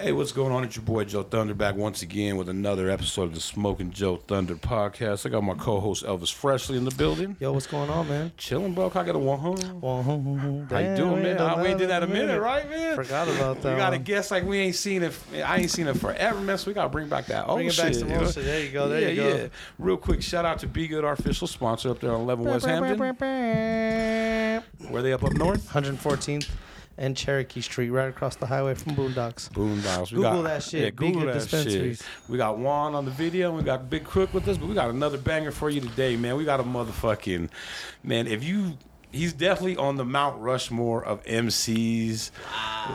Hey, what's going on? It's your boy Joe Thunder back once again with another episode of the Smoking Joe Thunder podcast. I got my co-host Elvis Freshly in the building. Yo, what's going on, man? Chilling, bro. I got a one home. Well, How you doing, man? I, we ain't did that a minute, right, man? Forgot about that. We got to guess like we ain't seen it. I ain't seen it forever, man. So we gotta bring back that old Bring it shit. back some old shit. There you go. There yeah, you go. yeah. Real quick, shout out to Be Good, our official sponsor up there on 11 West Hampton. Where they up up north? 114th and Cherokee Street, right across the highway from Boondocks. Boondocks. We Google got, that shit. Yeah, Google that shit. dispensaries. We got Juan on the video. We got Big Crook with us, but we got another banger for you today, man. We got a motherfucking man. If you, he's definitely on the Mount Rushmore of MCs,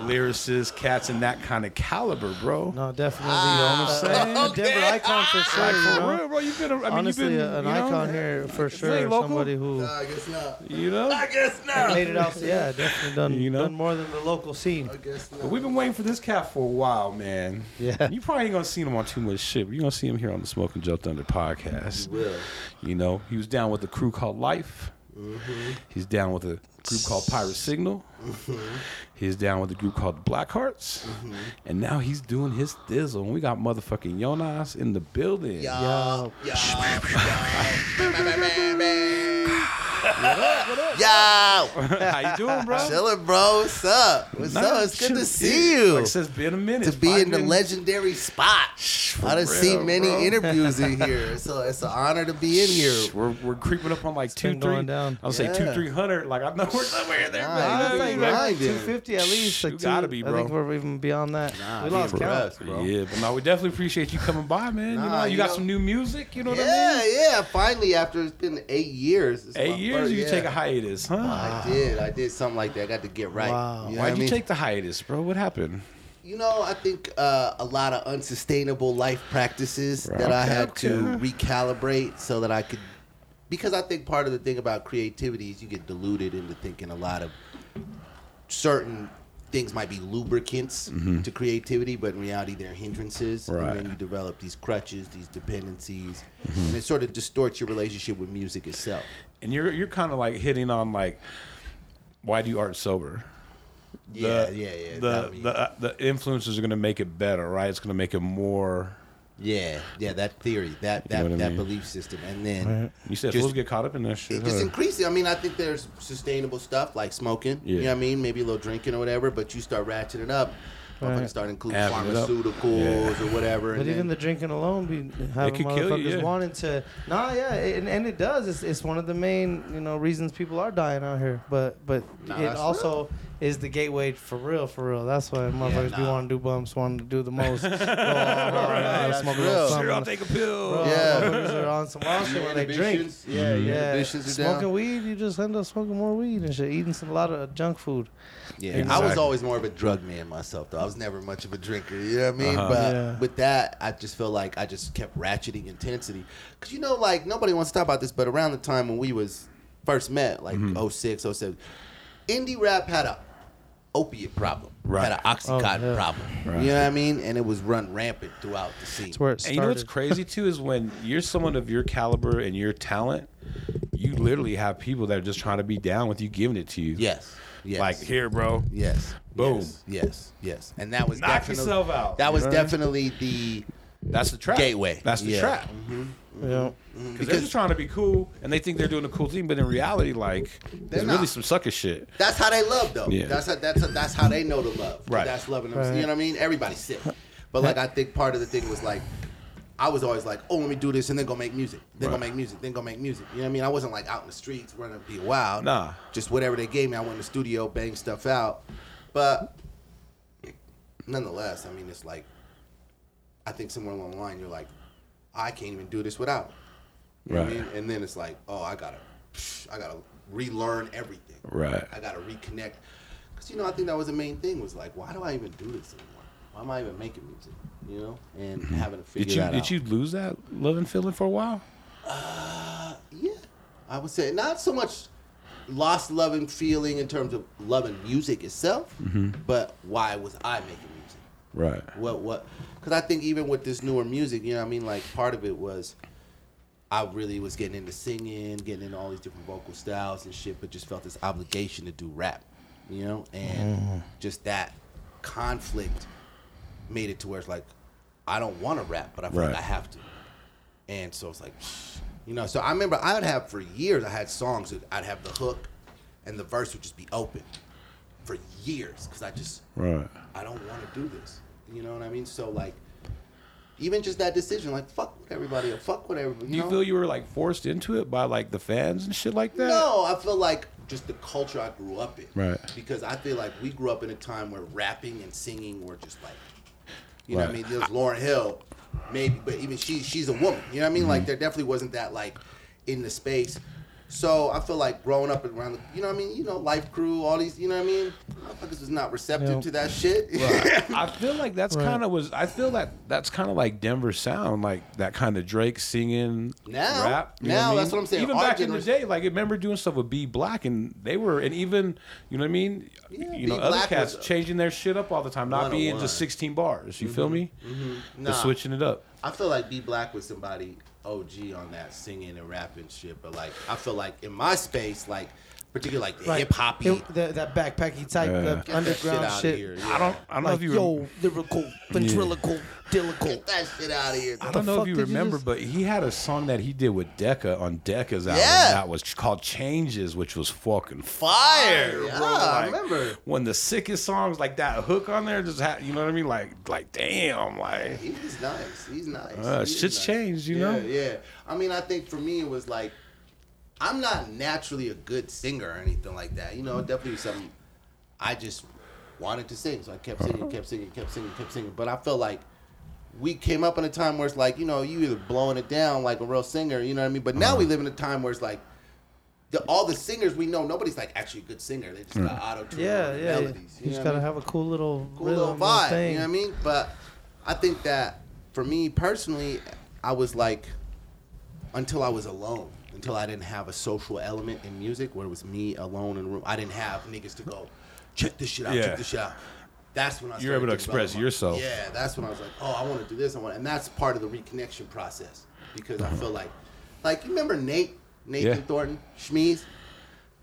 lyricists, cats, and that kind of caliber, bro. No, definitely. You know what I'm ah, saying? A Denver icon for sure. Like you for know? real, bro. You've been. a- I mean, Honestly, you've been an you know, icon here for sure. Somebody who No, I guess not. You know. I guess not. made it out. Yeah, definitely done. You know? done more than the local scene. I guess not. But we've been waiting for this cat for a while, man. Yeah. You probably ain't gonna see him on too much shit, but you're gonna see him here on the Smoking Joe Thunder podcast. You will. You know, he was down with a crew called Life. Mm-hmm. He's down with a group called Pirate Signal. Mm-hmm. He's down with a group called the Blackhearts. Mm-hmm. And now he's doing his thizzle. And we got motherfucking Jonas in the building. Yo, Yo. Yo, yo. How you doing, bro? chillin', bro. What's up? What's Nah, up? It's good chill- to see you. Like I said, it's been a minute. to It's be five in the minutes. legendary spot. I done real, seen many bro. interviews in here. It's a, it's an honor to be in here. We're, we're creeping up on like two, been three. going down. I'll say Yeah. two, three hundred. Like I know we're somewhere there, Nah, man. you Nah, gotta it's be like 250 at least. Like You gotta two- be, I think we're even beyond that. Nah, we be lost count. impressed, bro. Yeah, but no, we definitely appreciate you coming by, man. you Nah, know, you, you got know- some new music. You know what I Yeah, mean? yeah. yeah. Finally, after it's been eight years. it's Eight my years, first- you yeah. take a hiatus, huh? I did. I did something like that. I got to get right. Wow. You know Why'd you mean? take the hiatus, bro? What happened? You know, I think uh, a lot of unsustainable life practices Right, that I okay, had to recalibrate so that I could. Because I think part of the thing about creativity is you get deluded into thinking a lot of certain things might be lubricants to creativity, but in reality they're hindrances. Mm-hmm. Right. Mm-hmm. And then you develop these crutches, these dependencies, and it sort of distorts your relationship with music itself. And you're you're kind of like hitting on like, why do you art sober? Yeah, The- yeah, yeah. The be- the uh, the influences are gonna make it better, right? It's gonna make it more. Yeah, yeah. That theory, that know that what I that mean? belief system, and then. You said Just- fools get caught up in that shit. It just huh? increases. I mean, I think there's sustainable stuff like smoking. You know Yeah. what I mean? Maybe a little drinking or whatever, but you start ratcheting it up. Motherfuckers Right. start including Amping it up. pharmaceuticals or whatever. But and even then- the drinking alone be having could kill you, motherfuckers yeah. wanting to. Nah, yeah, and, and it does. It's, it's one of the main you know reasons people are dying out here. But but Nah, it that's also is the gateway for real, for real. That's why motherfuckers be nah. wanting to do bumps, wanting to do the most. Go all hard, that's smoke a real. little Sure. I'll take a pill. Bro, Yeah. motherfuckers are on some wild shit when they drink. inhibitions, Yeah, Yeah, smoking down. weed, you just end up smoking more weed and shit, eating some, a lot of junk food. Yeah, I was always more of a drug man myself, though. I was never much of a drinker. You know what I mean? Uh-huh. But Yeah. with that, I just feel like I just kept ratcheting intensity. Cause you know, like nobody wants to talk about this, but around the time when we was first met, like Mm-hmm. oh six, oh seven, indie rap had a opiate problem, Right. had an oh, oxycontin Oh, yeah. problem. Right. You know what I mean? And it was run rampant throughout the scene. That's where it And started. you know what's crazy too is when you're someone of your caliber and your talent, you literally have people that are just trying to be down with you, giving it to you. Yes. Yes. Like here, bro. Yes. Boom. Yes. Yes. yes. And that was Knock definitely yourself out. that was know what I mean? definitely the That's the trap. gateway. That's the Yeah. trap. Mm-hmm. Yeah. Mm-hmm. Because they're just trying to be cool and they think they're doing a cool thing, but in reality, like, there's not. really some sucker shit. That's how they love, though. Yeah. That's how, that's that's how they know to love. Right. That's loving them. Right. You know what I mean? Everybody's sick. But like I think part of the thing was like, I was always like, oh, let me do this and then go make music. Then Right. go make music. Then go make music. You know what I mean? I wasn't like out in the streets running be wild. Nah. Just whatever they gave me, I went in the studio, bang stuff out. But nonetheless, I mean, it's like, I think somewhere along the line, you're like, I can't even do this without. You know what I Right. mean? And then it's like, oh, I gotta, I gotta relearn everything. Right. I gotta reconnect. Cause you know, I think that was the main thing was like, why do I even do this anymore? Why am I even making music? You know, and having to figure Mm-hmm. Did you that did out. you lose that love and feeling for a while? Uh, Yeah, I would say not so much lost love and feeling in terms of loving music itself, Mm-hmm. but why was I making music? Right. What what? Because I think even with this newer music, you know, what I mean, like part of it was. I really was getting into singing, getting into all these different vocal styles and shit, but just felt this obligation to do rap, you know, and mm. just that conflict made it to where it's like I don't want to rap, but I feel Right. like I have to. And so it's like, you know. So I remember I would have for years. I had songs that I'd have the hook, and the verse would just be open for years because I just Right. I don't want to do this. You know what I mean? So like, even just that decision, like fuck with everybody, or fuck with everybody. Do You, you know? feel you were like forced into it by like the fans and shit like that? No, I feel like just the culture I grew up in. Right. Because I feel like we grew up in a time where rapping and singing were just like, you know what I mean? There's Lauryn Hill, maybe, but even she, she's a woman. You know what I mean? Mm-hmm. Like there definitely wasn't that like in the space. So I feel like growing up around, the, you know what I mean? You know, Life Crew, all these, you know what I mean? Motherfuckers was not receptive Yeah. to that shit. I feel like that's Right. kind of was. I feel that that's kind of like Denver sound, like that kind of Drake singing Now- rap. you know now, I that's what I'm saying. Even Our back in the day, like I remember doing stuff with B Black, and they were, and even you know what I mean. Yeah, you know, B other cats was- changing their shit up all the time, not being just 16 bars. You feel mm-hmm. me? Mm-hmm. Nah. Just switching it up. I feel like B Black was somebody OG on that singing and rapping shit, but like I feel like in my space, like particularly like the Right. hip hoppy, It- the- that backpacky type Yeah. of Get that underground shit out shit. of here. I don't. I don't know Like if you. yo, rem- lyrical, ventriloquial, dilical. Get that shit out of here. I don't know fuck if you did you remember, just- but he had a song that he did with Deca on Deca's album Yeah. that was called "Changes," which was fucking Fire, yeah, bro. I Like, remember. when the sickest songs like that hook on there just had, you know what I mean? Like, like damn, like He's nice. He's nice. Uh, He's shit's nice. changed, you yeah, know? Yeah. I mean, I think for me it was like, I'm not naturally a good singer or anything like that. You know, definitely something I just wanted to sing, so I kept singing, kept singing, kept singing, kept singing. But I felt like we came up in a time where it's like, you know, you either blowing it down like a real singer, you know what I mean? But now Uh-huh. we live in a time where it's like. The, all the singers we know, nobody's like actually a good singer. They just got auto tune Yeah, yeah. yeah. melodies. You know just gotta mean? have a cool little, cool little vibe. thing. You know what I mean? But I think that for me personally, I was like, until I was alone, until I didn't have a social element in music where it was me alone in a room, I didn't have niggas to go, check this shit out, Yeah. check this shit out. That's when I You're able to express yourself. Yeah, that's when I was like, oh, I want to do this. I want, and that's part of the reconnection process because I uh-huh. feel like, like you remember Nate, Nathan Yeah. Thornton, Schmeez.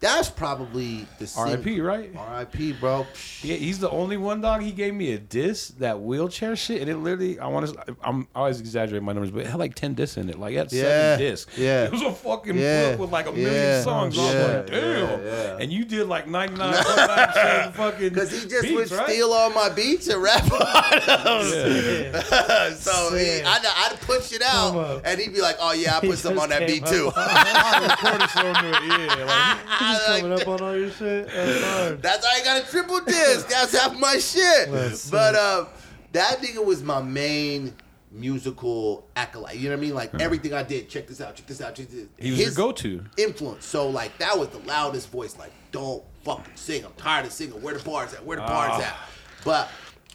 That's probably the R.I.P., right? R.I.P. Bro. Yeah, he's the only one dog. He gave me a disc, that wheelchair shit, and it literally. I want to. I'm I always exaggerating my numbers, but it had like ten discs in it. Like it had Yeah, seven discs. yeah. it was a fucking Yeah, book with like a million yeah, songs. I was yeah, like, damn. yeah, yeah. And you did like 99 percent fucking. Because he just beats, would right? steal all my beats and rap on them. Yeah. so he, I'd, I'd push it out, and he'd be like, "Oh yeah, I He put some on that came beat too." I recorded so new. Yeah, like, Just Like, coming up on all your shit. That's hard. That's how I got a triple disc. That's half my shit. That's but um, that nigga was my main musical acolyte. You know what I mean? Like everything I did. Check this out. Check this out. Check this. he was His your go-to. influence. So like that was the loudest voice. Like don't fucking sing. I'm tired of singing. Where the bars at? Where the bars Ah. at? But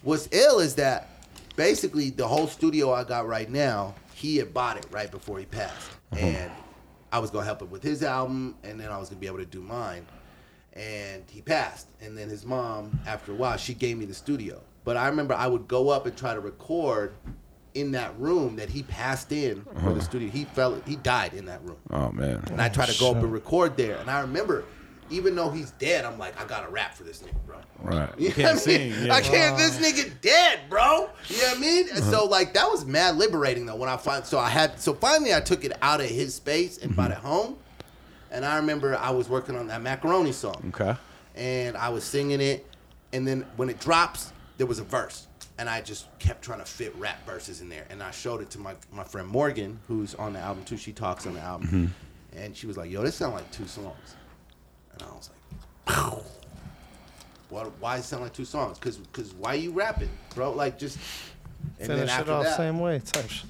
what's ill is that basically the whole studio I got right now, he had bought it right before he passed, and I was gonna help him with his album, and then I was gonna be able to do mine. And he passed, and then his mom, after a while, she gave me the studio. But I remember I would go up and try to record in that room that he passed in for the uh-huh. studio. He fell, he died in that room Oh man. and I tried to go up and record there. And I remember, even though he's dead, I'm like, I gotta rap for this nigga, bro. Right. You You know can't what I mean? sing. Yeah. I can't. This nigga dead, bro. You know what I mean? And Uh-huh. so like that was mad liberating though. When I find so I had so finally I took it out of his space and Mm-hmm. brought it home. And I remember I was working on that macaroni song Okay. and I was singing it, and then when it drops, there was a verse, and I just kept trying to fit rap verses in there, and I showed it to my my friend Morgan, who's on the album too. She talks on the album, and she was like, "Yo, this sound like two songs," and I was like, "What? Why does it sound like two songs? Cause, cause why you rapping, bro? Like just." And Finish then it after off that, same way. Type shit.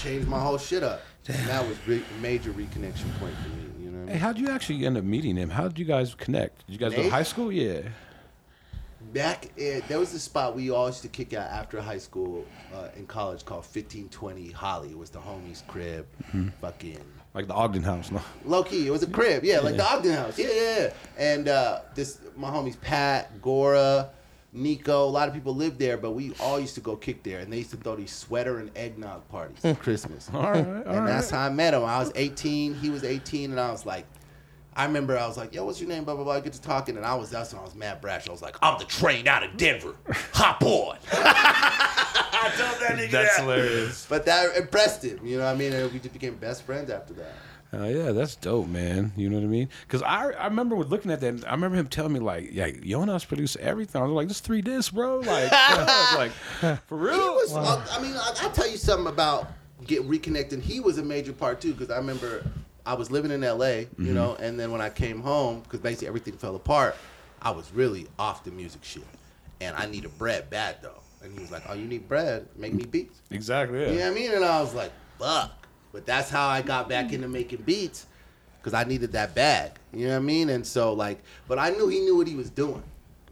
changed my whole shit up. And that was re- major reconnection point for me. You know I mean? Hey, how'd you actually end up meeting him? How did you guys connect? Did you guys go to high school? Yeah. Back in, there was a spot we all used to kick out after high school uh, in college called 1520 Holly. It was the homie's crib. Fucking Like the Ogden House, no? low key. It was a crib. Yeah, like the Ogden house. Yeah, yeah, yeah. And uh, this, my homies Pat, Gora, Nico, a lot of people lived there, but we all used to go kick there. And they used to throw these sweater and eggnog parties at Christmas. All right. All and right. that's how I met him. I was 18, he was 18, and I was like, I remember I was like, yo, what's your name? Blah, blah, blah. I get to talking, and I was, that's when I was mad brash. I was like, I'm the train out of Denver. Hop on. told that nigga That's that. hilarious. But that impressed him. You know what I mean? And we just became best friends after that. Oh yeah, that's dope, man. You know what I mean? Because I I remember looking at that. I remember him telling me like, "Yeah, Jonas produced everything." I was like, "This three discs, bro." Like, like for real. Was. uh, I mean, I, I'll tell you something about get reconnecting. He was a major part too because I remember I was living in L.A. Mm-hmm. You know, and then when I came home because basically everything fell apart, I was really off the music shit, and I needed bread bad though. And he was like, "Oh, you need bread? Make me beats." exactly. Yeah. You know what I mean? And I was like, "Fuck!" But that's how I got back into making beats because I needed that bag. You know what I mean? And so like, but I knew he knew what he was doing.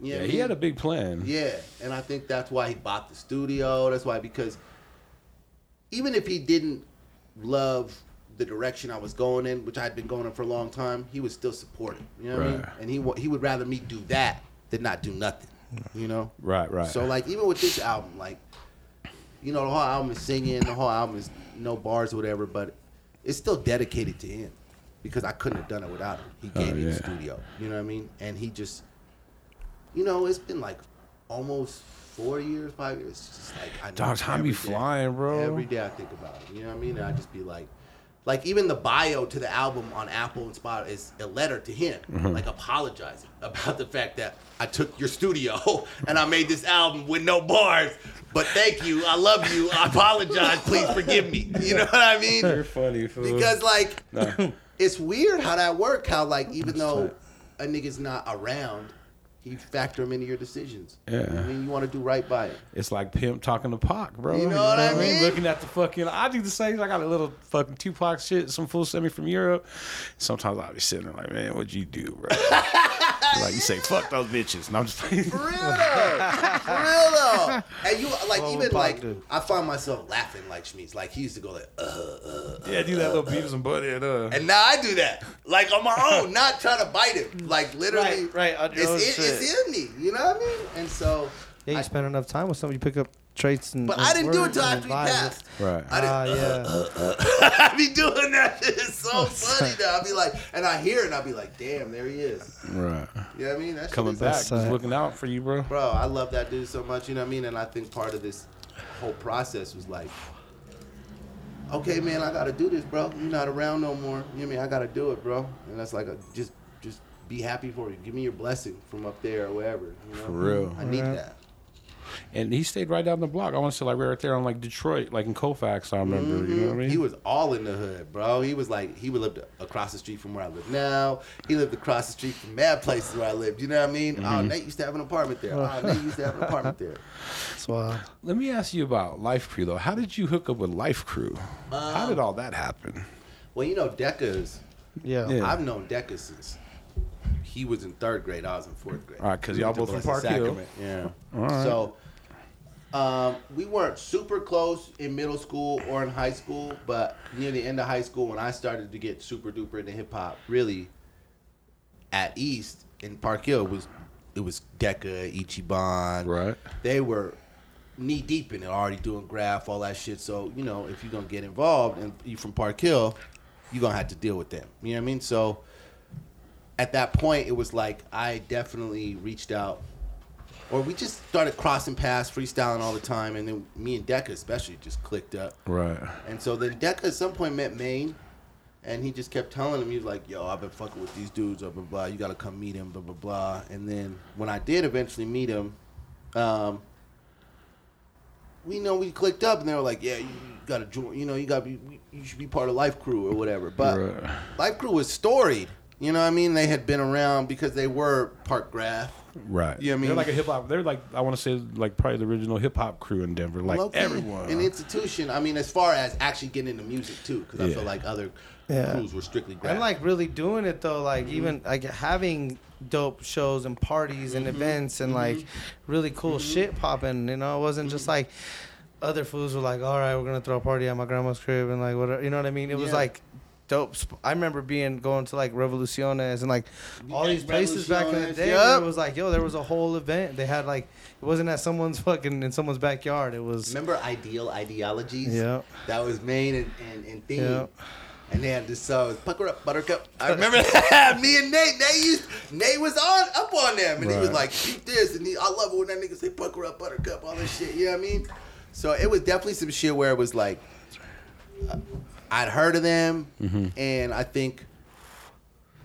You know Yeah, I he mean? had a big plan. Yeah, and I think that's why he bought the studio. That's why because even if he didn't love the direction I was going in, which I had been going in for a long time, he was still supportive. You know what I mean? And he he would rather me do that than not do nothing. You know? Right, right. So like even with this album, like you know the whole album is singing, the whole album is no bars or whatever, but it's still dedicated to him because I couldn't have done it without him. He Oh, gave me the studio. You know what I mean? And he just, you know, it's been like almost four years, five years. It's just like I know Dog, time be flying, bro. Every day I think about it. You know what I mean? And I just be like. Like even the bio to the album on Apple and Spotify is a letter to him, Mm-hmm. like apologizing about the fact that I took your studio and I made this album with no bars. But thank you, I love you, I apologize, please forgive me. You know what I mean? You're funny, fool. Because like Nah. it's weird how that work. How like even though a nigga's not around, you factor them into your decisions. Yeah. I mean you want to do right by it. It's like pimp talking to Pac, bro. You know what I mean? Looking at the fucking, I do the same. I got a little fucking Tupac shit. Some fool sent me from Europe. Sometimes I'll be sitting there like, man, what'd you do, bro? like you say, fuck those bitches, and I'm just like, For real though. For real though. And you like Well, even like do. I find myself laughing like Schmeez. Like he used to go like, uh, uh, yeah, do that little Beavis and Butthead. Uh. and now I do that. Like on my own, not trying to bite him. Like literally Right, right, on your own it's, in, shit. it's in me. You know what I mean? And so Yeah, you I- spend enough time with somebody, you pick up traits and. But and I didn't do it words till and after he vibes. passed. Right. I Ah, didn't, yeah. I be doing that. It's so funny though. I'll be like, and I hear it, and I'll be like, damn, there he is. Right. You know what I mean? That Coming back, That's, just uh, looking out for you, bro. bro. I love that dude so much. You know what I mean? And I think part of this whole process was like, okay, man, I gotta do this, bro. You're not around no more. You know what I mean? I gotta do it, bro. And that's like, a, just, just be happy for you. Give me your blessing from up there or wherever. You know? For real. I need Right. that. And he stayed right down the block. I want to say like right there on like Detroit, like in Colfax. I remember. You know what I mean? Mm-hmm. He was all in the hood, bro. He was like, he lived across the street from where I live now. He lived across the street from mad places where I lived. You know what I mean? Oh, Nate used to have an apartment there. Oh, Nate used to have an apartment there. That's wild. Let me ask you about Life Crew though. How did you hook up with Life Crew? How Um, did all that happen? Well, you know, Deca's. Yeah. Yeah. I've known Deca since he was in third grade. I was in fourth grade. All right, 'cause We y'all both from Park Hill. Yeah. All right. So um, we weren't super close in middle school or in high school, but near the end of high school, when I started to get super duper into hip hop, really at East in Park Hill it was it was Deca, Ichiban. Right. They were knee deep in it, already doing graph, all that shit. So you know, if you're gonna get involved and you from Park Hill, you're gonna have to deal with them. You know what I mean? So at that point, it was like I definitely reached out, or we just started crossing paths, freestyling all the time, and then me and Deca especially just clicked up. Right. And so then Deca at some point met Maine, and he just kept telling him, he was like, yo, I've been fucking with these dudes, blah, blah, blah. You gotta come meet him, blah, blah, blah. And then when I did eventually meet him, um, we know we clicked up, and they were like, yeah, you gotta join, you know, you gotta be, you should be part of Life Crew or whatever. But Right. Life Crew was storied. You know what I mean? They had been around because they were Park Graph. Right. You know what I mean? They're like a hip hop. They're like I want to say like probably the original hip hop crew in Denver. Like Low-key, everyone. An institution. I mean, as far as actually getting into music too, because I feel like other Yeah. crews were strictly graph. And like really doing it though, like Mm-hmm. even like having dope shows and parties and Mm-hmm. events and like really cool shit popping. You know, it wasn't Mm-hmm. just like other fools were like, all right, we're gonna throw a party at my grandma's crib and like whatever. You know what I mean? It was like dope. Sp- I remember being going to like Revoluciones and like all Yeah, these places back in the day. yup. Where it was like, yo, there was a whole event. They had like it wasn't at someone's fucking in someone's backyard. It was Remember Ideal Ideologies? yeah. That was main and, and, and theme. Yeah. And they had this song, Pucker Up Buttercup. I remember that. Me and Nate, Nate used Nate was on up on them. And he was like, keep this. And he, I love it when that nigga say Pucker Up Buttercup, all this shit. You know what I mean? So it was definitely some shit where it was like, uh, I'd heard of them, Mm-hmm. and I think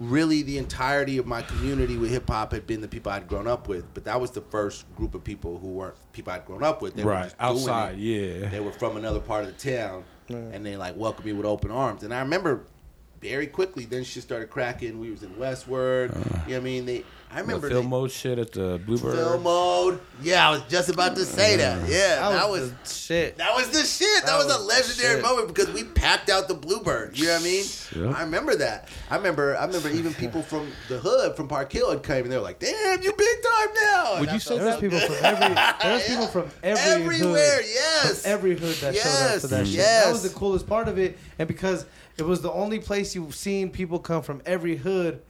really the entirety of my community with hip hop had been the people I'd grown up with. But that was the first group of people who weren't people I'd grown up with. They were Right just doing outside, it. yeah. They were from another part of the town, and they like welcomed me with open arms. And I remember very quickly, then shit started cracking. We was in Westword. you know what I mean? They, I The remember film they- mode shit at the Bluebird. film mode. Yeah, I was just about to say that. Mm. Yeah, that, was. the shit. that was the shit. That, That was, a legendary shit. moment because we packed out the Bluebird. You know what I mean? Yeah. I remember that. I remember. I remember even people from the hood, from Park Hill, had come and they were like, "Damn, you big time now." Would I you say felt There was people from every. There was people from every everywhere. hood. Yes, From every hood that showed up Yes, for that shit. yes. That was the coolest part of it, and because it was the only place you've seen people come from every hood,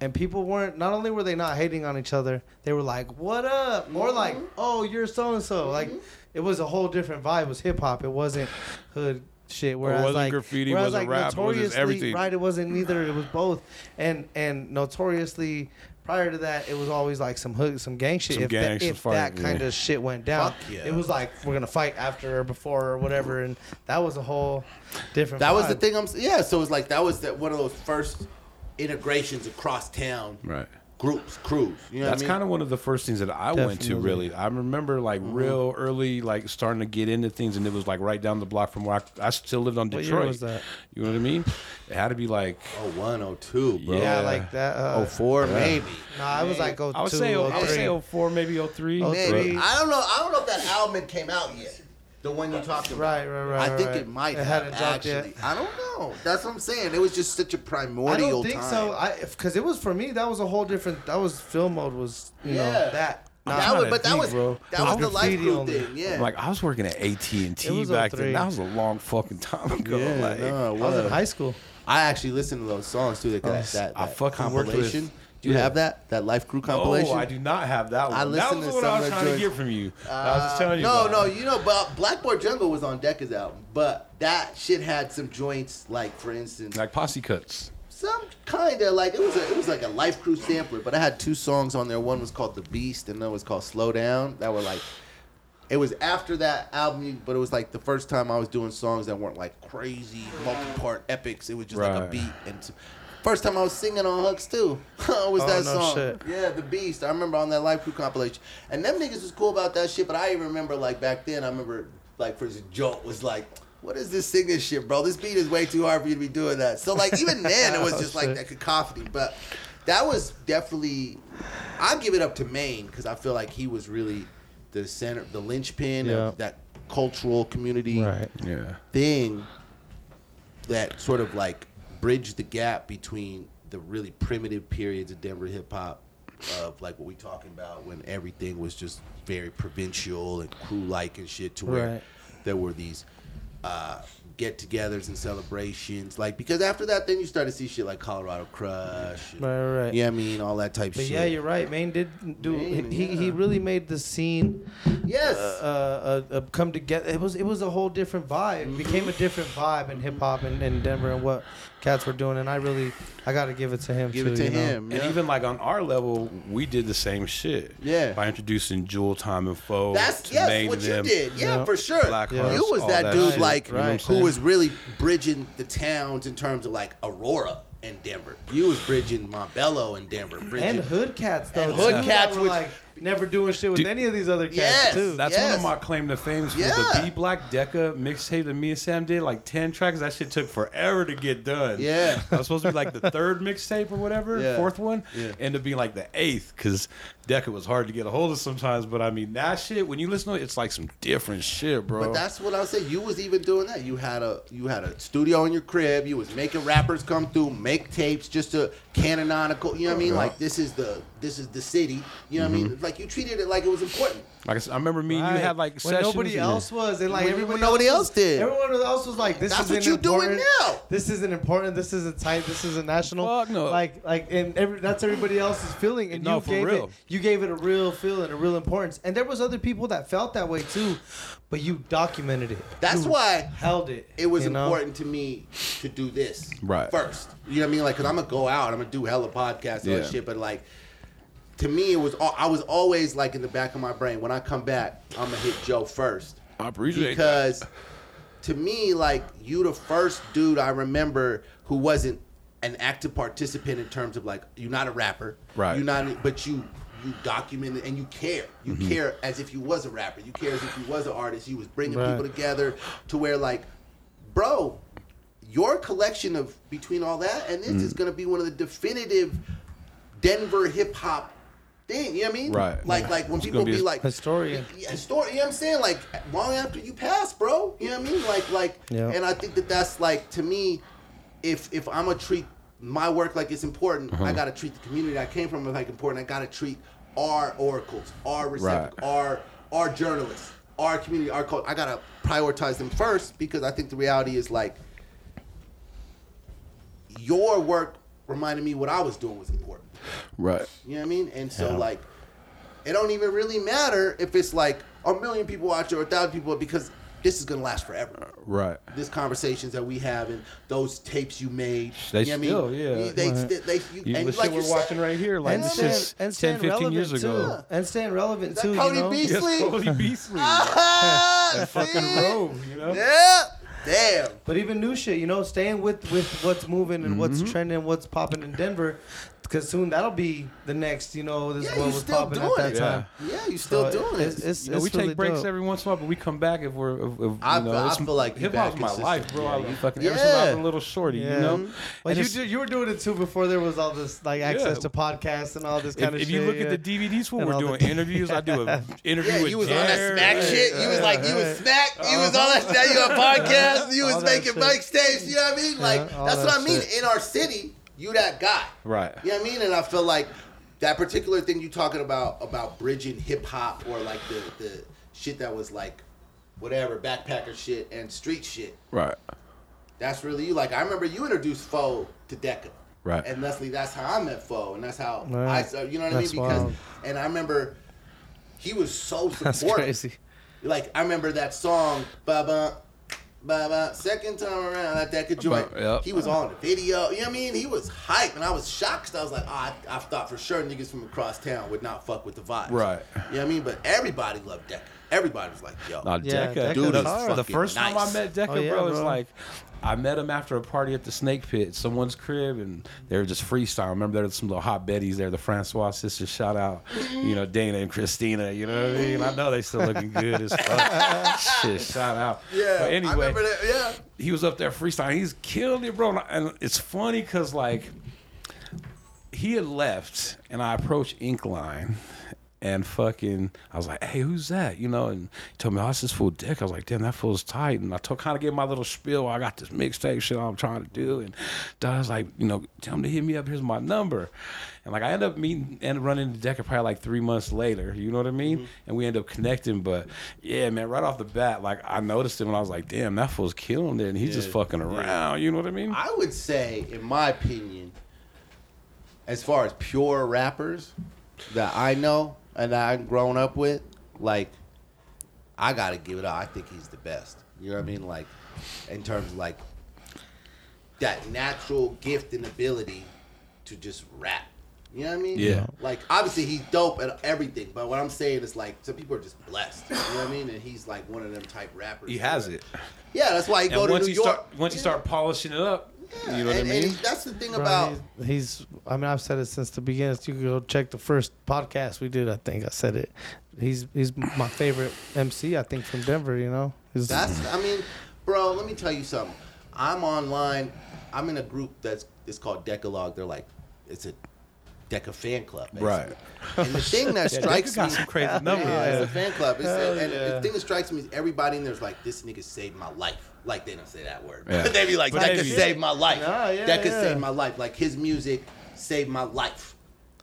and people weren't. Not only were they not hating on each other, they were like, "What up?" more like, Mm-hmm. "Oh, you're so and so." Like, it was a whole different vibe. It was hip hop. It wasn't hood shit. Whereas it wasn't like graffiti, whereas wasn't like rap, it was just everything. right? It wasn't neither. It was both, and and notoriously. Prior to that, it was always like some hood, some gang shit. Some if gang, that, some if fight, that kind yeah. of shit went down, Fuck yeah. it was like we're gonna fight after or before or whatever, and that was a whole different. That was the thing. I'm. Yeah. So it was like that was that one of those first integrations across town. Right. Groups, crews. You know That's I mean? kind of one of the first things that I went to. Really, I remember like Mm-hmm. real early, like starting to get into things, and it was like right down the block from where I, I still lived on What Detroit. year was that? You know what I mean? It had to be like Oh one, oh two, bro. Yeah, Yeah. like that. Uh, Oh four, maybe. Nah, I was like oh I would say, oh I would say 04, maybe 03. Oh, Maybe. I don't know. I don't know if that album came out yet. The one you talked about. Right, right, right, I think right. it might It have hadn't dropped yet. actually. I don't know. That's what I'm saying. It was just such a primordial I don't think time. so. I because it was for me. That was a whole different. That was film mode. Was you know Yeah. that. I'm that was, but that think, was bro. that was It the was life graffiti crew only. thing. Yeah. Like I was working at AT and T back then. That was a long fucking time ago. yeah, like, no, I was in high school. I actually listened to those songs too. That, that, that, I that fucking worked with- compilation. Do you yeah. have that? That Life Crew compilation? Oh. I do not have that one. I that listened was to the I was trying to get from you. I was just uh, telling you. no, no, it. you know, but Blackboard Jungle was on Deca's album, but that shit had some joints, like for instance, like posse cuts. some kind of like it was a, it was like a Life Crew sampler, but I had two songs on there. One was called The Beast, and another was called Slow Down. That were like, it was after that album, but it was like the first time I was doing songs that weren't like crazy multi-part epics. It was just like a beat and. S- First time I was singing on Hooks too. was Oh, that no song? shit. Yeah, The Beast. I remember on that Life Crew compilation. And them niggas was cool about that shit, but I even remember like back then, I remember like for instance, Jolt was like, What is this singing shit, bro? This beat is way too hard for you to be doing that. So like even then it was Oh, just like shit. that cacophony. But that was definitely I give it up to Maine because I feel like he was really the center the linchpin Yeah. of that cultural community Right. Yeah. thing that sort of like bridged the gap between the really primitive periods of Denver hip hop of like what we talking about when everything was just very provincial and crew like and shit to where Right. there were these uh, get-togethers and celebrations like because after that then you start to see shit like Colorado Crush and, Right, right, yeah I mean all that type shit. But shit yeah, you're right. Maine did do. Maine, he he really made the scene yes uh, uh, uh, come together. It was it was a whole different vibe. It became a different vibe in hip hop in, in Denver and what cats were doing. And I really I got to give it to him. give too, it to you know? him And yeah. even like on our level, we did the same shit. Yeah. By introducing Jewel Time and Foe. That's to yes, what to you did. Yeah, Yeah. for sure. Black Yeah. Hearts, You was all that, dude shit. like You know what I'm Right. who was really bridging the towns in terms of like Aurora and Denver. You was bridging Montbello and Denver. Bridging. And hood cats though. And hood too, cats were which- like never doing shit with Dude, any of these other cats yes, too. That's Yes. one of my claim to fame for the Yeah. B Black Deca mixtape that me and Sam did, like ten tracks. That shit took forever to get done. Yeah. I was supposed to be like the third mixtape or whatever, Yeah. fourth one, Yeah. ended up being like the eighth because Deca was hard to get a hold of sometimes. But I mean, that shit when you listen to it, it's like some different shit, bro. But that's what I was saying. You was even doing that. You had a you had a studio in your crib. You was making rappers come through, make tapes, just a canonical. You know what I mean? Yeah. Like this is the this is the city. You know what I Mm-hmm. mean? Like you treated it like it was important. Like I, said, I remember me and Right. you had like when sessions. nobody and- else was, and like When everybody nobody else, else was- did. Everyone else was like, "This That's isn't what you doing now. This isn't important. This isn't tight. This isn't national. Fuck no. Like, like, and every, that's everybody else's feeling, and No, you for gave real. it. You gave it a real feel and a real importance. And there was other people that felt that way too, but you documented it. That's You why held it. it was you know? important to me to do this Right. first. You know what I mean? Like, cause I'm gonna go out, I'm gonna do hella podcasts and all that Yeah. shit. But like, to me, it was al- I was always like in the back of my brain when I come back, I'm gonna hit Joe first I appreciate that. because to me, like you, the first dude I remember who wasn't an active participant in terms of like you're not a rapper, Right. You're not, but you you document it and you care. You Mm-hmm. care as if you was a rapper. You care as if you was an artist. You was bringing Right. people together to where like, bro, your collection of between all that and this Mm. is gonna be one of the definitive Denver hip hop thing. You know what I mean? Right. Like like when It's people be be like historian. yeah, story. You know what I'm saying? Like long after you pass, bro. You know what I mean? Like like. Yeah. And I think that that's like to me, if if I'm gonna treat my work like it's important, Uh-huh. I gotta treat the community I came from like important. I gotta treat our oracles, our receptacles, our our journalists, our community, our culture. I gotta prioritize them first because I think the reality is like your work reminded me what I was doing was important. Right. You know what I mean? And so Yeah. like, it don't even really matter if it's like a million people watch it or a thousand people because this is gonna last forever. Right. This conversations that we have and those tapes you made. They you know what I mean? still, yeah. You- They, Right. they, they, you, You, and the like shit you we're said, watching right here, like and this staying, is and 10, staying 15 relevant years ago. too. And staying relevant that too. Cody you know? Beasley? Yes, Cody Beasley. Ah, and fucking see? Rove, you know? Yeah. Damn. But even new shit, you know, staying with with what's moving and Mm-hmm. what's trending, and what's popping in Denver, because soon that'll be the next. You know, this Yeah, is was still popping doing at that it. Yeah. time. Yeah, you still So doing it's, it. it's, You know, we it's really take breaks dope. every once in a while, but we come back if we're. If, if, I you know, feel- I it's- feel like hip hop's my life, bro. Yeah, I you- fucking ever since I was Yeah. a little shorty, Yeah. you know. Well, And you, do, you were doing it too before there was all this like access Yeah. to podcasts and all this if, kind of if shit. you look at the DVDs when we're doing interviews, I do an interview with you was on that smack shit. You was like, you was smack. You was uh-huh. on that shit. You on podcast. You was making shit. mixtapes. You know what I mean? Like, that's what I mean. In our city, you that guy. Right. You know what I mean? And I feel like that particular thing you talking about about bridging hip hop or like the the shit that was like whatever backpacker shit and street shit. Right. That's really you. Like I remember you introduced Foe to Deca. Right. And Leslie, that's how I met Foe, and that's how I Right. saw. You know what I mean? Because wild. and I remember he was so supportive. That's supportive. crazy. Like I remember that song, ba ba, ba. Second time around, that Deca joint. Yep. He was on the video. You know what I mean? He was hype, and I was shocked. I was like, oh, I, I thought for sure niggas from across town would not fuck with the vibe. Right. You know what I mean? But everybody loved Deca. Everybody was like, yo. Nah, Yeah, Deca, dude, the, hard. the first time I met Deca, Oh, yeah, bro, it's bro. like I met him after a party at the Snake Pit, someone's crib, and they were just freestyle. Remember, there were some little hot betties there, the Francois sisters. Shout out, you know, Dana and Christina. You know what I mean? I know they still looking good as fuck. Shit, shout out. yeah. But I anyway, remember that. Yeah. he was up there freestyling. He's killing it, bro. And it's funny because like he had left, and I approached Inkline, and fucking, I was like, "Hey, who's that?" You know, and he told me, "Oh, it's this fool Dick." I was like, "Damn, that fool's tight." And I told, kind of gave my little spiel. I got this mixtape shit I'm trying to do, and I was like, you know, tell him to hit me up. Here's my number. And like I end up meeting and running into Deca probably like three months later. You know what I mean? Mm-hmm. And we end up connecting. But yeah, man, right off the bat, like I noticed him and I was like, damn, that fool's killing it, and he's just fucking around. You know what I mean? I would say, in my opinion, as far as pure rappers that I know and I've grown up with, like, I gotta give it up. I think he's the best. You know what I mean? Like, in terms of like that natural gift and ability to just rap. You know what I mean? Yeah. Like, obviously he's dope at everything, but what I'm saying is like some people are just blessed. You know what I mean? And he's like one of them type rappers. He has it. Yeah, that's why he go And to once New you York. start, once you start polishing it up, Yeah, you know what I mean? And that's the thing Bro, about. he's, he's. I mean, I've said it since the beginning. You can go check the first podcast we did. I think I said it. He's he's my favorite MC. I think from Denver. You know, He's- That's I mean, bro, let me tell you something. I'm online. I'm in a group that's it's called Decalogue. They're like it's a Deca fan club. Basically. Right. And the thing that Yeah, strikes Deca got me some crazy numbers. Yeah, Yeah. it's a fan club. It's Hell and yeah. the thing that strikes me is everybody in there's like, this nigga saved my life. Like they don't say that word. Yeah. they be like, But that could be- save my life. Nah, yeah, that could yeah. save my life. Like his music saved my life.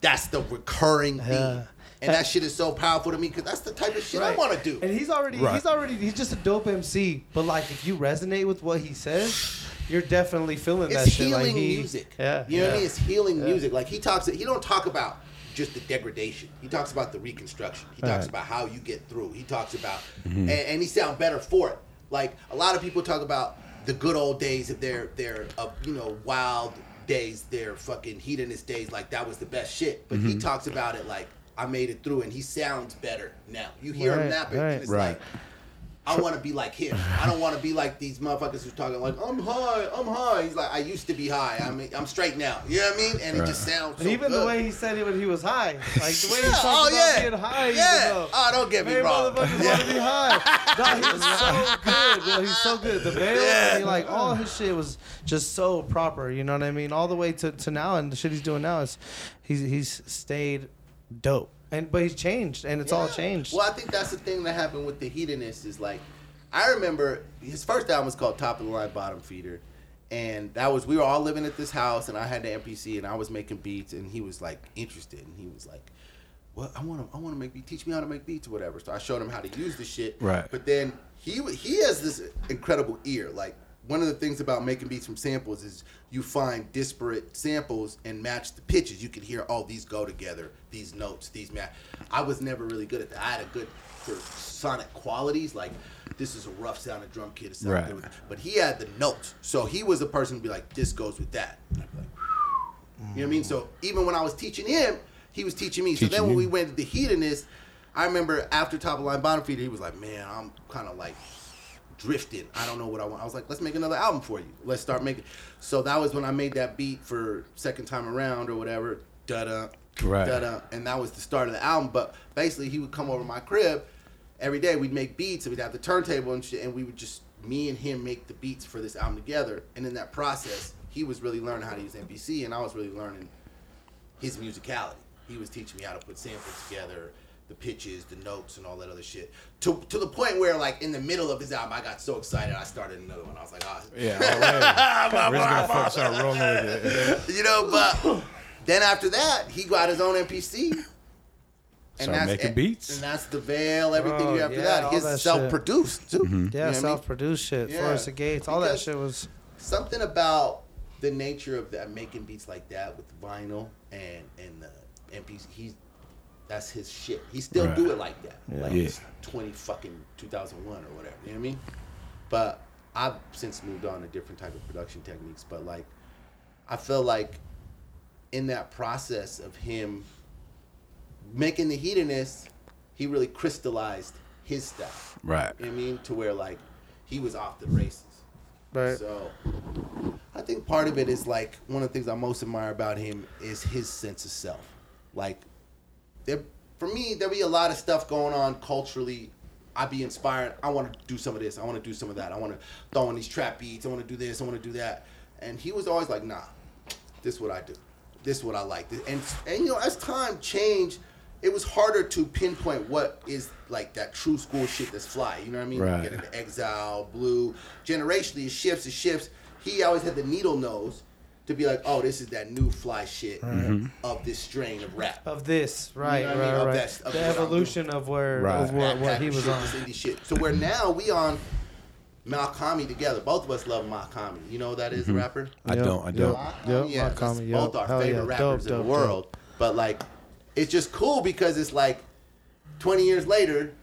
That's the recurring theme. And that shit is so powerful to me because that's the type of shit I want to do. And he's already Right. he's already he's just a dope MC. But like if you resonate with what he says, you're definitely feeling that shit. it's healing like he, music. Yeah. you know what I mean. It's healing Yeah. music. Like he talks, he don't talk about just the degradation. He talks about the reconstruction. He talks Right. about how you get through. He talks about, Mm-hmm. and, and he sound better for it. Like a lot of people talk about the good old days of their their uh, you know wild days, their fucking hedonist days. Like that was the best shit. But Mm-hmm. he talks about it like I made it through, and he sounds better now. You hear him Right, napping, right. and it's Right. like. I want to be like him. I don't want to be like these motherfuckers who's talking like I'm high, I'm high. He's like I used to be high. I mean I'm straight now. You know what I mean? And it just sounds. And so even good. the way he said it when he was high, like the way he Yeah, talked oh about yeah, being high, yeah. though- Oh, don't get me Man, wrong. motherfuckers want to be high. No, he was so good, bro. He's so good. The veil, Yeah. I like all his shit was just so proper. You know what I mean? All the way to, to now, and the shit he's doing now is he's he's stayed dope. And but he's changed, and it's all changed. Well, I think that's the thing that happened with the hedonist is like, I remember his first album was called Top of the Line Bottom Feeder, and that was we were all living at this house, and I had the MPC, and I was making beats, and he was like interested, and he was like, "What? I want to, I want to make beats. Teach me how to make beats or whatever." So I showed him how to use the shit. Right. But then he he has this incredible ear, like. One of the things about making beats from samples is you find disparate samples and match the pitches. You can hear, oh, these go together, these notes, these match. I was never really good at that. I had a good for sonic qualities, like this is a rough sounding drum kit. It Right. good But he had the notes, so he was the person to be like, this goes with that. And I'd be like, you know what I mean? So even when I was teaching him, he was teaching me. so then when you. we went to the hedonist, I remember after top of line bottom feeder, he was like, man, I'm kind of like drifting. I don't know what I want. I was like, let's make another album for you. Let's start making. So that was when I made that beat for second time around or whatever. Da da. Right. Da da. And that was the start of the album. But basically, he would come over to my crib every day. We'd make beats and we'd have the turntable and shit. And we would just me and him make the beats for this album together. And in that process, he was really learning how to use MPC, and I was really learning his musicality. He was teaching me how to put samples together, the pitches, the notes, and all that other shit. To to the point where, like, in the middle of his album, I got so excited, I started another one. I was like, ah, Yeah, already. We're just gonna fuck start rolling with it. you know. But then after that, he got his own MPC. Started making and, beats. and that's the veil, everything Oh, you after yeah, that. all His that self-produced too. Mm-hmm. You know yeah, what I mean? self-produced shit. Yeah. Forest of Gates, all that shit was. something about the nature of that making beats like that with vinyl and and the MPC. He's that's his shit. He still Right. do it like that. Yeah. Like Yeah. it's twenty fucking two thousand one or whatever. You know what I mean? But I've since moved on to different type of production techniques. But like, I feel like in that process of him making the hedonist, he really crystallized his stuff. Right. You know what I mean? To where like he was off the races. Right. So I think part of it is like one of the things I most admire about him is his sense of self. Like there for me, there be a lot of stuff going on culturally. I'd be inspired. I want to do some of this. I want to do some of that. I want to throw in these trap beats. I want to do this. I want to do that. And he was always like, nah, this is what I do. This is what I like. And and you know, as time changed, it was harder to pinpoint what is like that true school shit that's fly. You know what I mean? Right. Get into Exile, Blu. Generationally, it shifts, it shifts. He always had the needle nose to be like, oh, this is that new fly shit mm-hmm. of this strain of rap. Of this, right, know what I mean? right, Of right. that- of the evolution of where Right. of where, That what he was shit, on. this indie shit. So where now we on Malcolm together. Both of us love Malcolm. You know who that is, the mm-hmm. rapper? I Yep, don't. I don't. Yep, yeah, Malcolm, yep. both our Hell favorite yeah. rappers Dope, in dope, the world. But like, it's just cool because it's like, twenty years later,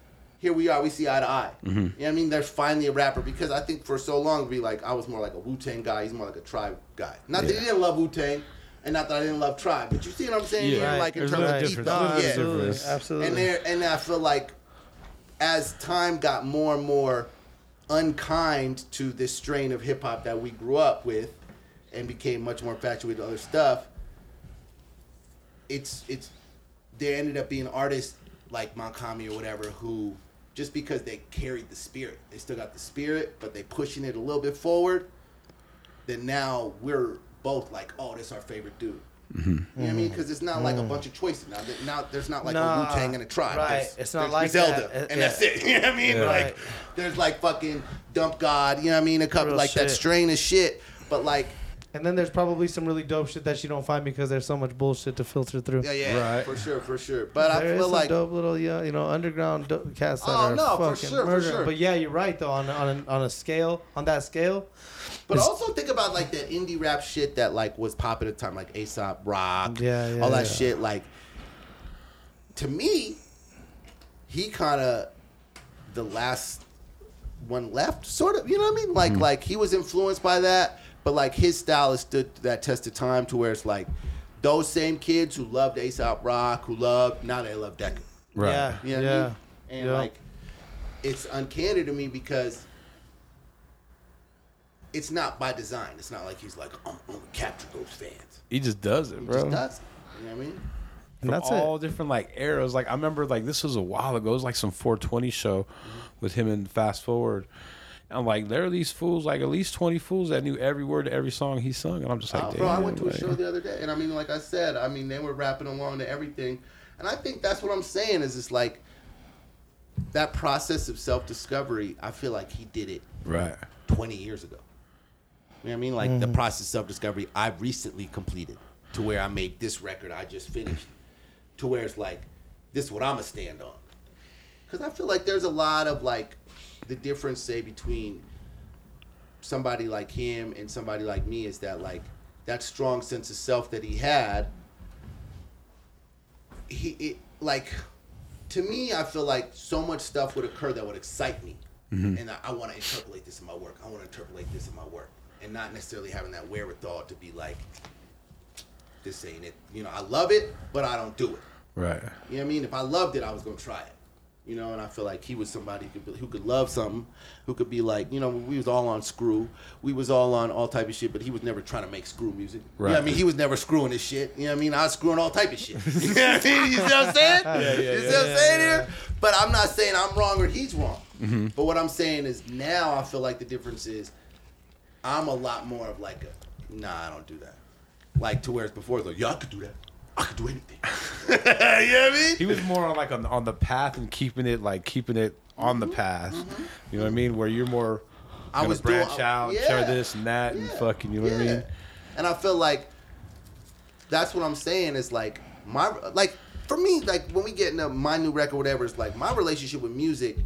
here we are. We see eye to eye. Mm-hmm. You know what I mean? There's finally a rapper because I think for so long we like I was more like a Wu Tang guy. He's more like a Tribe guy. Not that he didn't love Wu Tang, and not that I didn't love Tribe, but you see what I'm saying? Yeah. here? Right. Like in There's terms no of difference. ethos. No, yeah. absolutely, absolutely. And there, and I feel like as time got more and more unkind to this strain of hip hop that we grew up with, and became much more infatuated with other stuff, it's it's there ended up being artists like Monkami or whatever who just because they carried the spirit, they still got the spirit, but they pushing it a little bit forward. Then now we're both like, oh, this our favorite dude. Mm-hmm. You know what I mean? Because it's not like a bunch of choices now. Now there's not like Nah, a Wu Tang and a tribe. right. There's, It's not like Zelda, that. And yeah. that's it. You know what I mean? Yeah. Like Right. there's like fucking Dump God. You know what I mean? A couple Real like that strain of shit. But like, And then there's probably some really dope shit that you don't find because there's so much bullshit to filter through. yeah, yeah, Right. for sure, for sure. But There I is feel some like dope little, yeah, you know, underground dope cats that Oh, are no, for fucking sure, for sure. But yeah, you're right though. On on a, on a scale, on that scale, But also think about like that indie rap shit that like was popping at the time, like Aesop Rock, Yeah, yeah, all that yeah. shit. Like, to me, he kind of the last one left, sort of. You know what I mean? Like, mm-hmm. like he was influenced by that, but like his style has stood that test of time to where it's like those same kids who loved Aesop Rock, who loved now they love Deca. Right. yeah, You know what I yeah, mean? And Yeah. like it's uncanny to me because it's not by design. It's not like he's like, I'm gonna capture those fans. He just does it, He bro. just does. it. You know what I mean? And that's all it. different like eras. Like I remember, like this was a while ago. It was like some 420 show mm-hmm. with him and Fast Forward. And I'm like, there are these fools, like at least 20 fools that knew every word of every song he sung, and I'm just like, damn. bro, I went to a show the other day, and I mean, like I said, I mean, they were rapping along to everything, and I think that's what I'm saying is it's like that process of self discovery. I feel like he did it Right. 20 years ago. You know what I mean? Like the mm-hmm. process of self discovery I recently completed to where I made this record I just finished to where it's like, this is what I'm going to stand on. Because I feel like there's a lot of like the difference, say, between somebody like him and somebody like me is that like that strong sense of self that he had. He, it, like, to me, I feel like so much stuff would occur that would excite me. Mm-hmm. And I, I want to interpolate this in my work. I want to interpolate this in my work. And not necessarily having that wherewithal to be like, this ain't it. You know, I love it, but I don't do it. Right. You know what I mean? If I loved it, I was gonna try it. You know, and I feel like he was somebody who could, who could love something, who could be like, you know, we was all on screw, we was all on all type of shit, but he was never trying to make screw music. You know what I mean? He was never screwing his shit. You know what I mean? I was screwing all type of shit. you know what I mean? You see what I'm saying? yeah, yeah, you see yeah, what I'm saying here? But I'm not saying I'm wrong or he's wrong. Mm-hmm. But what I'm saying is now I feel like the difference is I'm a lot more of like a, nah, I don't do that. Like to where it's before it's like, yeah, I could do that. I could do anything. you know what I mean? He was more on like on, on the path and keeping it like keeping it on the path. You know what I mean? Where you're more Mm-hmm. I gonna was doing- branch out, yeah. share this and that, and fucking. You know what I mean? And I feel like that's what I'm saying is like my like for me like when we get into my new record whatever it's like my relationship with music.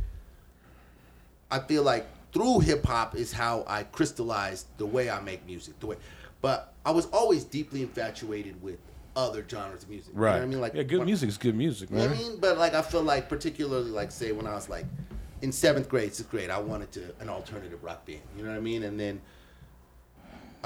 I feel like through hip hop is how I crystallized the way I make music. The way, but I was always deeply infatuated with other genres of music. You know what I mean, like yeah, good when- music is good music, you know man. I mean? But like I feel like particularly like say when I was like in seventh grade, sixth grade, I wanted to an alternative rock band. You know what I mean? And then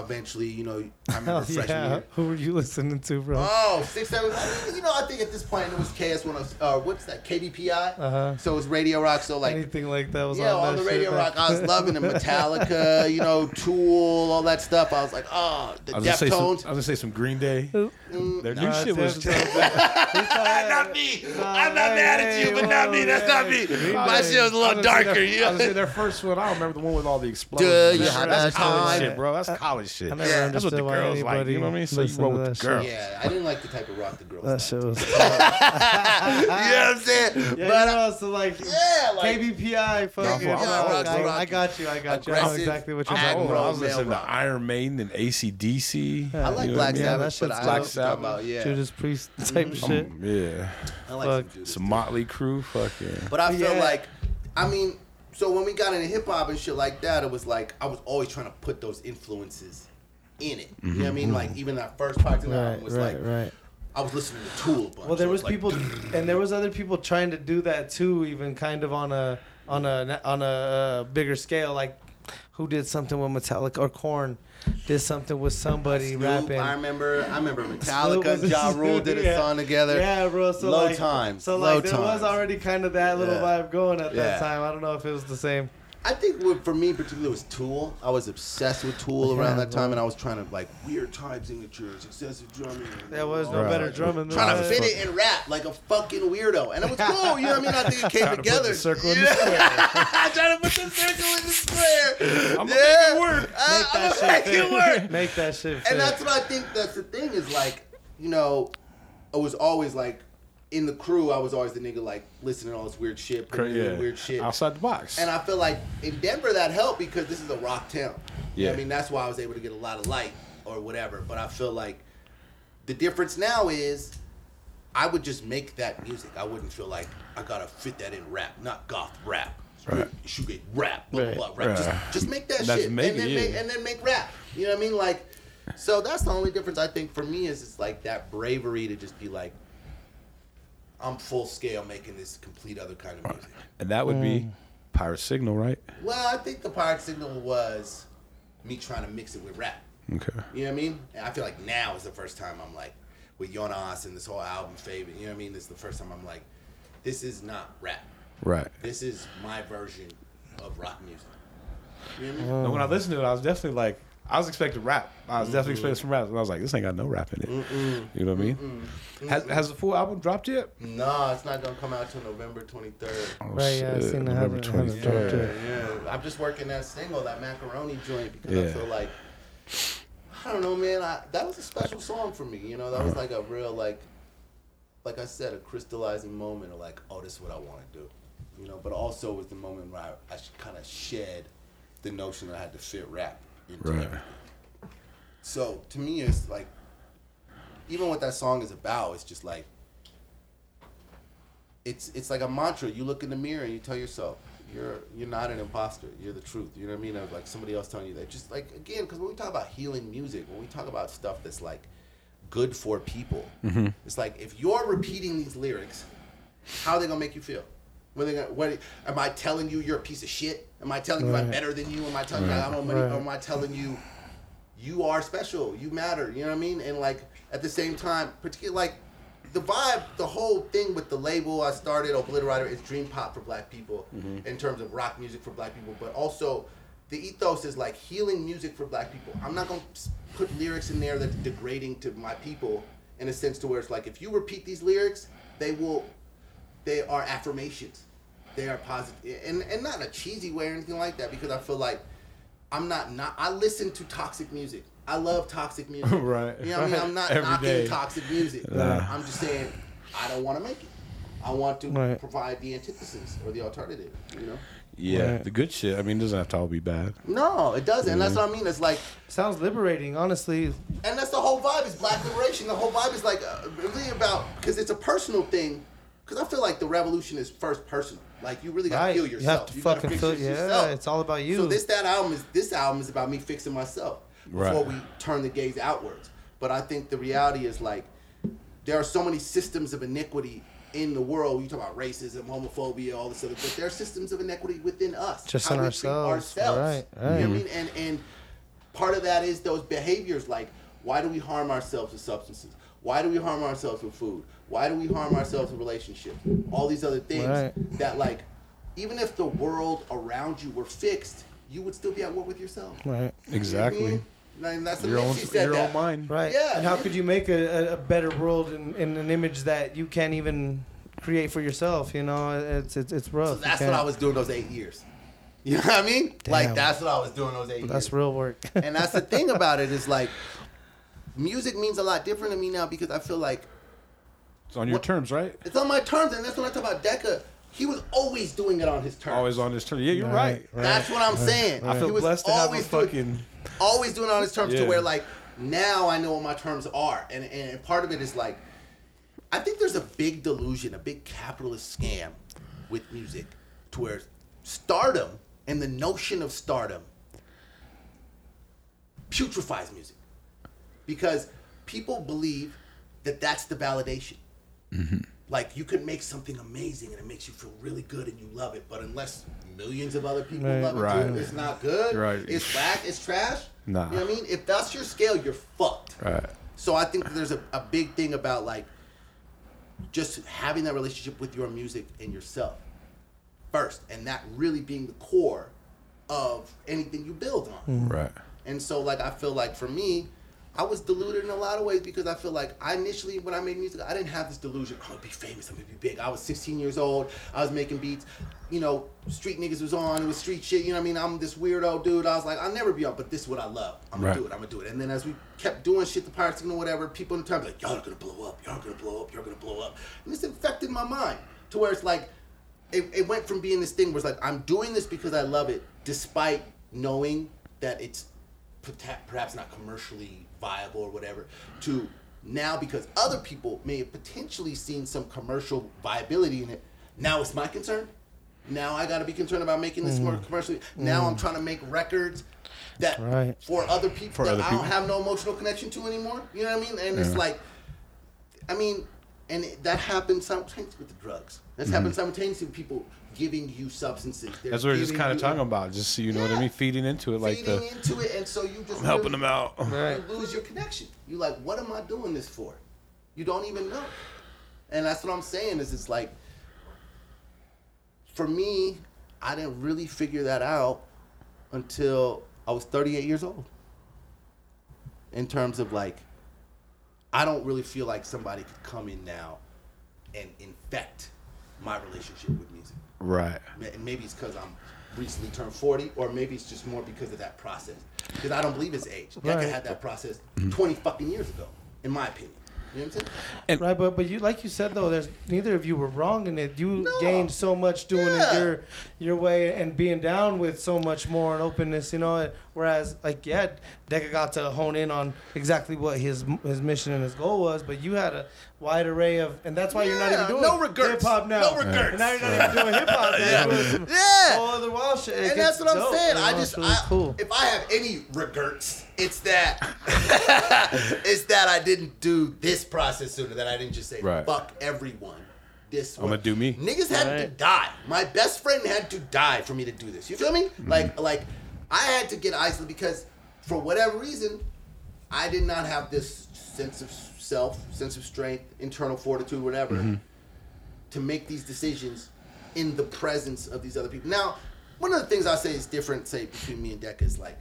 eventually, you know, I remember Hell freshman yeah. year. Who were you listening to, bro? Oh, six, seven. I mean, you know, I think at this point it was KS one of uh, what's that? KBPI. Uh-huh. So it was radio rock. So like Anything like that was yeah, on all that the shit, radio man. rock. I was loving the Metallica, you know, Tool, all that stuff. I was like, oh, the I was, gonna say some, I was gonna say some Green Day. Mm, Their new Nah, shit was. Deftones. not me. I'm not hey, mad at you, hey, but not me. That's yeah. not me. Green My Day. shit was a little was gonna say darker. their- You I was gonna say their first one. I don't remember the one with all the explosions. Duh, and you shit. that's college time. shit, bro. That's college shit. I never Yeah. That's what the girls like. You know what I mean? So you listened roll with the girl. shit. Yeah, I didn't like the type of rock the girls. That like. shit was. you know what I'm saying? Yeah, but you know, so like, yeah, like KBPI, fucking. Yeah, I, rock, I, rock. I got you. I got you. I know exactly what you're talking old. Rock I about. was listening to. Iron Maiden and ACDC. Yeah. I like You know Black what Yeah, that Sabbath, shit's but I dope. know what you're talking about. Yeah, Judas Priest type of shit. Um, yeah. I like some Judas Some too. Motley Crue. Fuck yeah. But I feel like, I mean, so when we got into hip hop and shit like that, it was like I was always trying to put those influences in it. You know what I mean? Like even that first part of the album was right, like right. I was listening to Tool a bunch. Well, there So was it's like, people, and there was other people trying to do that too, even kind of on a on a on a uh, bigger scale. Like, who did something with Metallica or Korn? Did something with somebody Snoop, rapping. I remember. I remember Metallica Ja Rule did a yeah. song together. Yeah, bro. So Low like, times, So low like, there was already kind of that little Yeah. vibe going at Yeah. that time. I don't know if it was the same. I think what for me in particularly was Tool. I was obsessed with Tool around Yeah, that time, and I was trying to like weird time signatures, excessive drumming. There was no Right. better that. drumming than Trying to fit it in rap like a fucking weirdo, and it was cool. You know what I mean? I think it came Trying to together. the circle in the Yeah. trying to put the circle in the square. I'ma yeah. make it work. Uh, Make I'ma that shit make fit. it work. Make that shit fit. And that's what I think. That's the thing is like, you know, I was always like, in the crew, I was always the nigga like listening to all this weird shit, putting Yeah. weird shit. Outside the box. And I feel like in Denver that helped because this is a rock town. You know Yeah. I mean, that's why I was able to get a lot of light or whatever. But I feel like the difference now is I would just make that music. I wouldn't feel like I gotta fit that in rap, not goth rap. Right. Should get rap, blah Right. blah blah. Rap. Just, Right. just make that That's shit, make and then it, make and then make rap. You know what I mean? Like, so that's the only difference I think for me is it's like that bravery to just be like, I'm full scale making this complete other kind of music. and that would be mm. Pirate Signal, right? Well, I think the pirate signal was me trying to mix it with rap. Okay. You know what I mean? And I feel like now is the first time I'm like with Jonas and this whole album favorite. You know what I mean? This is the first time I'm like, this is not rap. Right. This is my version of rock music. You know what I mean? Mm. And when I listened to it, I was definitely like, I was expecting rap. I was definitely mm-hmm. expecting some rap, and I was like, this ain't got no rap in it. You know what I mean? Has, has the full album dropped yet? No, it's not gonna come out till November 23rd. Oh, Right, yeah, I shit, seen it. November Haven't- haven't 23rd. dropped Yeah, it. yeah. I'm just working that single, that macaroni joint, because I feel like I don't know, man. I, that was a special song for me. You know, that was uh-huh. like a real like, like I said, a crystallizing moment of like, oh, this is what I want to do. You know, but also it was the moment where I, I kind of shed the notion that I had to fit rap into Right. everything. So to me, it's like, even what that song is about, it's just like, it's it's like a mantra. You look in the mirror and you tell yourself, you're you're not an imposter. You're the truth. You know what I mean? Of like somebody else telling you that. Just like again, because when we talk about healing music, when we talk about stuff that's like good for people, mm-hmm. it's like if you're repeating these lyrics, how are they gonna make you feel? Are they gonna, what, am I telling you you're a piece of shit? Am I telling you I'm better than you? Am I telling you I don't money? Right. Or am I telling you you are special? You matter. You know what I mean? And like at the same time, particularly like the vibe, the whole thing with the label I started, Obliterator, is dream pop for black people mm-hmm. in terms of rock music for black people, but also the ethos is like healing music for black people. I'm not gonna put lyrics in there that's degrading to my people in a sense to where it's like if you repeat these lyrics, they will, they are affirmations. They are positive, and and not in a cheesy way or anything like that. Because I feel like I'm not not. I listen to toxic music. I love toxic music. Right. You know what I mean? I'm not Every knocking day. toxic music. Nah. I'm just saying I don't want to make it. I want to Right. provide the antithesis or the alternative. You know? Yeah, Right. the good shit. I mean, it doesn't have to all be bad. No, it doesn't. And that's what I mean. It's like, Sounds liberating, honestly. and that's the whole vibe is black liberation. The whole vibe is like uh, really about because it's a personal thing. Because I feel like the revolution is first personal. Like you really gotta Right. feel yourself. You have to gotta fucking fix feel. it Yeah, yourself. it's all about you. So this that album is this album is about me fixing myself before Right. we turn the gaze outwards. But I think the reality is like there are so many systems of iniquity in the world. You talk about racism, homophobia, all this other, but there are systems of inequity within us. Just how in we ourselves. treat ourselves. Right, You know what I mean? And and part of that is those behaviors like why do we harm ourselves with substances? Why do we harm ourselves with food? Why do we harm ourselves with relationships? All these other things Right. that like even if the world around you were fixed, you would still be at war with yourself. Right. Exactly. And that's the Your own, said your that. own mind. Right. Yeah. And how could you make a, a, a better world in, in an image that you can't even create for yourself? You know, it's it's, it's rough. So that's what I was doing those eight years. You know what I mean? Like that's what I was doing those eight That's years. real work. and that's the thing about it is like music means a lot different to me now because I feel like It's on your What- terms, right? it's on my terms, and that's when I talk about Deca. He was always doing it on his terms. Always on his turn. Yeah, you're right. Right. That's what I'm saying. I He feel was blessed to have a always doing- fucking. always doing it on his terms to where like now I know what my terms are, and and part of it is like I think there's a big delusion, a big capitalist scam with music, to where stardom and the notion of stardom putrefies music because people believe that that's the validation. Mm-hmm. Like you can make something amazing and it makes you feel really good and you love it, but unless millions of other people Right. love it Right. too, it's not good. Right. It's whack. It's trash. Nah. You know what I mean? If that's your scale, you're fucked. Right. So I think there's a, a big thing about like just having that relationship with your music and yourself first, and that really being the core of anything you build on. Mm-hmm. Right. And so, like, I feel like for me, I was deluded in a lot of ways because I feel like I initially, when I made music, I didn't have this delusion. I'm gonna be famous. I'm gonna be big. I was 16 years old. I was making beats. You know, street niggas was on. It was street shit. You know what I mean? I'm this weirdo dude. I was like, I'll never be on, but this is what I love. I'm gonna Right. do it. I'm gonna do it. And then as we kept doing shit, the Pirates Signal, whatever, people in the time like, y'all are gonna blow up. Y'all are gonna blow up. Y'all are gonna blow up. And this infected my mind to where it's like, it, it went from being this thing where it's like I'm doing this because I love it, despite knowing that it's perhaps not commercially viable or whatever, to now because other people may have potentially seen some commercial viability in it. Now it's my concern. Now I got to be concerned about making this more mm. commercially. Now I'm mm. trying to make records that Right. for other people For that other I don't people. have no emotional connection to anymore. You know what I mean? And it's like I mean, and it- that happens simultaneously with the drugs. That's happened mm-hmm. simultaneously with people giving you substances. They're. That's what we're just kind of talking about. Just so you know what I mean, feeding into it like feeding the. into it, and so you just I'm helping them out. Right. You lose your connection. You like, what am I doing this for? You don't even know. And that's what I'm saying is it's like for me, I didn't really figure that out until I was 38 years old. In terms of like, I don't really feel like somebody could come in now and infect my relationship with music. Right. Maybe it's because I'm recently turned 40, or maybe it's just more because of that process. Because I don't believe it's age. Deca Right. had that process 20 fucking years ago, in my opinion. You know what I'm saying? And- right, but but you like you said though, there's neither of you were wrong in it. You No. gained so much doing Yeah. it your your way and being down with so much more and openness, you know. Whereas like yeah, Deca got to hone in on exactly what his his mission and his goal was, but you had a wide array of, and that's why you're not even doing no regrets. hip hop now. No regrets. And now you're not even doing hip hop. Yeah. Doing Yeah. whole other wild shit. It and that's what I'm saying. I just, I, cool. if I have any regrets, it's that, it's that I didn't do this process sooner. That I didn't just say Right. fuck everyone. This I'ma do me. Niggas had to die. My best friend had to die for me to do this. You feel me? Mm-hmm. Like, like I had to get isolated because for whatever reason, I did not have this sense of self, sense of strength, internal fortitude, whatever, Mm-hmm. to make these decisions in the presence of these other people. Now, one of the things I say is different, say between me and Deca is like,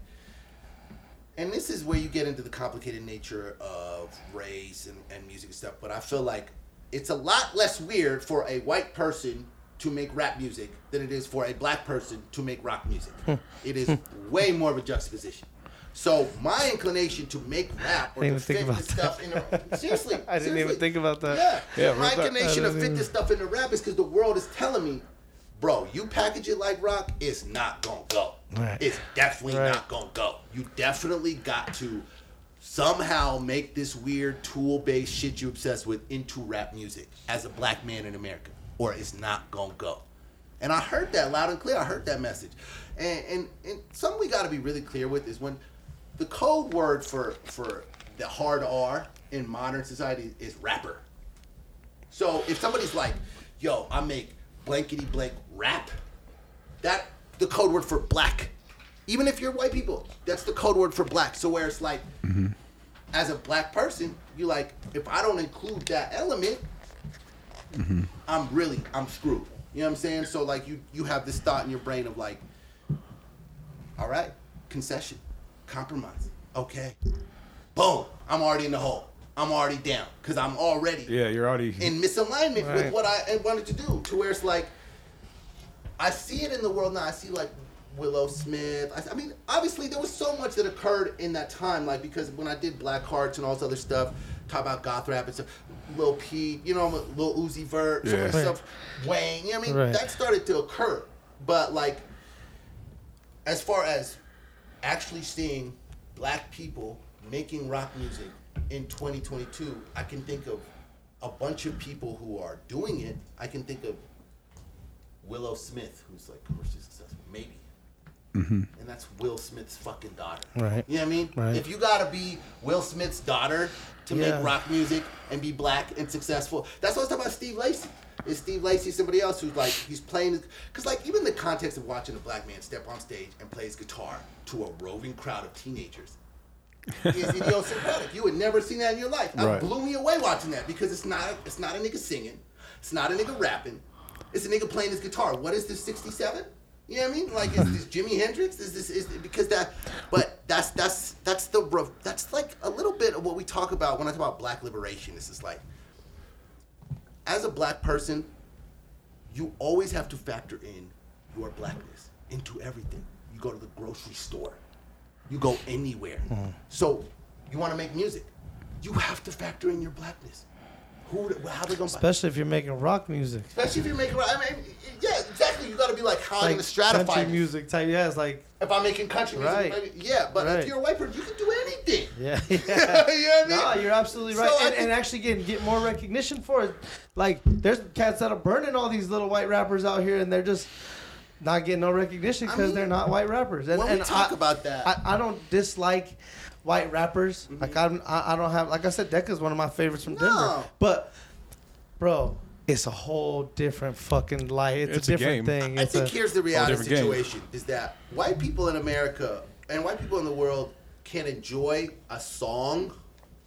and this is where you get into the complicated nature of race and, and music and stuff. But I feel like it's a lot less weird for a white person to make rap music than it is for a black person to make rock music. Hmm. it is hmm. way more of a juxtaposition. So my inclination to make rap or to fit about this stuff in a, seriously, I didn't even think about that. Yeah, Yeah, my inclination to fit even- this stuff into rap is because the world is telling me, bro, you package it like rock, it's not gonna go. Right. It's definitely Right. not gonna go. You definitely got to somehow make this weird tool-based shit you obsessed with into rap music as a black man in America, or it's not gonna go. And I heard that loud and clear. I heard that message. And and, and something we got to be really clear with is when the code word for for the hard R in modern society is rapper. So if somebody's like, "Yo, I make blankety blank rap," that the code word for black. Even if you're white people, that's the code word for black. So where it's like, mm-hmm. as a black person, you like, if I don't include that element, Mm-hmm. I'm really I'm screwed. You know what I'm saying? So like you you have this thought in your brain of like, all right, concession, compromise. Okay, boom, I'm already in the hole. I'm already down because I'm already Yeah, you're already. in misalignment with what I wanted to do. To where it's like, I see it in the world now. I see like Willow Smith. I, I mean, obviously there was so much that occurred in that time. Like because when I did Black Hearts and all this other stuff, talk about goth rap and stuff. Lil Peep, you know, Lil Uzi Vert, some of the Yeah. stuff. Wayne, you know what I mean? Right. That started to occur. But like, as far as actually seeing black people making rock music in 2022, I can think of a bunch of people who are doing it. I can think of Willow Smith, who's like commercially successful, maybe. And that's Will Smith's fucking daughter. Right. You know what I mean? Right. If you gotta be Will Smith's daughter to Yeah. make rock music and be black and successful, that's what I was talking about Steve Lacy. Is Steve Lacy somebody else who's like, he's playing, because like even the context of watching a black man step on stage and play his guitar to a roving crowd of teenagers is idiosyncratic. You had never seen that in your life. That Right. blew me away watching that because it's not it's not a nigga singing, it's not a nigga rapping, it's a nigga playing his guitar. What is this? Sixty seven? You know what I mean? Like is this Jimi Hendrix? Is this is because that? But that's that's that's the that's like a little bit of what we talk about when I talk about black liberation. It's just like as a black person, you always have to factor in your blackness into everything. You go to the grocery store, you go anywhere. Hmm. So you want to make music, you have to factor in your blackness. Who, how they gonna? Especially if you're making rock music. Especially if you're making, I mean, yeah, exactly. You got to be like, how I Like gonna stratify country music type. Yeah, it's like If I'm making country music, Right. maybe, yeah. But Right. if you're a white person, you can do anything. yeah, you yeah. know what I mean? No, you're absolutely right, I and, and actually get get more recognition for it. Like, there's cats that are burning all these little white rappers out here, and they're just not getting no recognition I because mean, they're not white rappers. And, when and we talk I, about that, I, I don't dislike white rappers. Mm-hmm. Like I'm, I, I don't have. Like I said, Deca's one of my favorites from No. Denver. But, bro, it's a whole different fucking life. It's, It's a a different game. thing. I It's think a, here's the reality different game. situation: is that white people in America and white people in the world can enjoy a song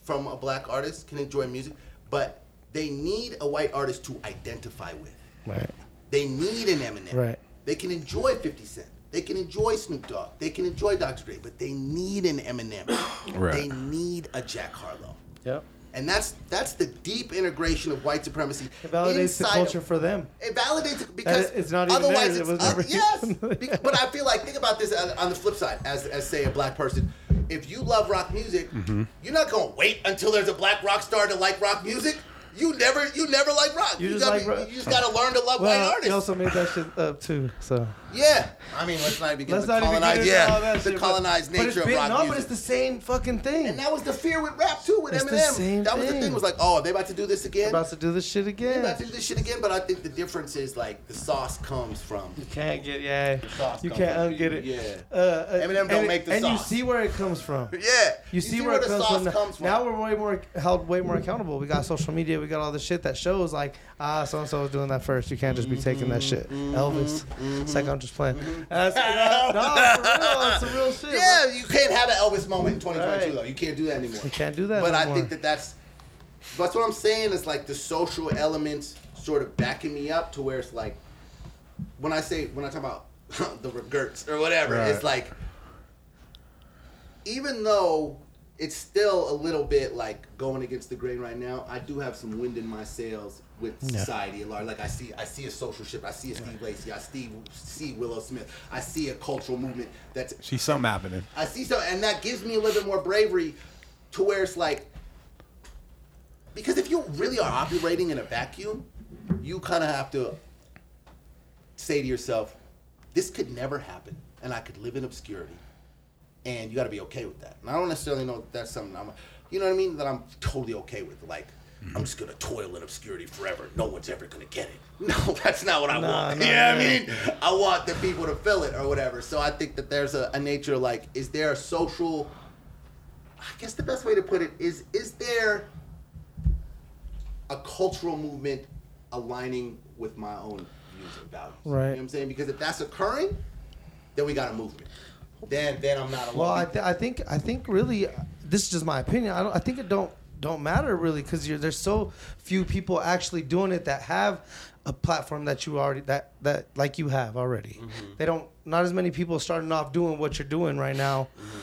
from a black artist, can enjoy music, but they need a white artist to identify with. right. They need an Eminem. Right. They can enjoy 50 Cent. They can enjoy Snoop Dogg. They can enjoy Dr. Dre, but they need an Eminem. Right. They need a Jack Harlow. Yep. And that's that's the deep integration of white supremacy. It validates the inside culture of- for them. it validates it because it's not even otherwise theirs. It it's was uh, never yes. but I feel like think about this on on the flip side, as as say a black person. If you love rock music, Mm-hmm. you're not gonna wait until there's a black rock star to like rock music. You never you never like rock. You just gotta like rock. you just gotta learn to love white Well, artists. he also made that shit up too. So yeah, I mean let's not even get let's the not even get colonized into yeah all the shit. but- colonized but it's nature of rock No, music. but it's the same fucking thing. and that was the fear with rap too with It's Eminem. that was the thing. thing was like, oh, are they about to do this again? about to do this shit They again. about to do this shit again, but I think the difference is like the sauce comes from You can't get yeah. The sauce You can't unget it. Yeah. Uh, uh, Eminem don't and, make the sauce. and you see where it comes from. Yeah. You, see, where, it the sauce comes from. Now we're way more held way more accountable. We got social media. We got all the shit that shows like ah so and so is doing that first. You can't just be taking that shit. Mm-hmm. Elvis. It's like I'm just playing. That's, no, for real. It's real shit. yeah, you can't have an Elvis moment in 2022 Right. though. You can't do that anymore. You can't do that But no I think that that's that's what I'm saying is like the social elements sort of backing me up to where it's like when I say when I talk about the regerts or whatever, Right. it's like even though it's still a little bit like going against the grain right now, I do have some wind in my sails with Yeah. society at large. Like I see, I see a social shift. I see a Steve Lacy. I see, see Willow Smith. I see a cultural movement that's See something happening. I see so, and that gives me a little bit more bravery to where it's like, because if you really are operating in a vacuum, you kind of have to say to yourself, this could never happen, and I could live in obscurity, and you got to be okay with that. And I don't necessarily know if that's something I'm, you know what I mean, that I'm totally okay with. Like, mm-hmm. I'm just gonna toil in obscurity forever. No one's ever gonna get it. No, that's not what I Nah, want. nah, you know what nah. I mean? I want the people to feel it or whatever. So I think that there's a, a nature like, is there a social? I guess the best way to put it is, is there a cultural movement aligning with my own views and values? Right. You know Right. what I'm saying? Because if that's occurring, then we got a movement. Then, then I'm not alone. Well, I, th- I think I think really, this is just my opinion. I don't. I think it don't don't matter really because there's so few people actually doing it that have a platform that you already that that like you have already. Mm-hmm. They don't. Not as many people starting off doing what you're doing right now. Mm-hmm.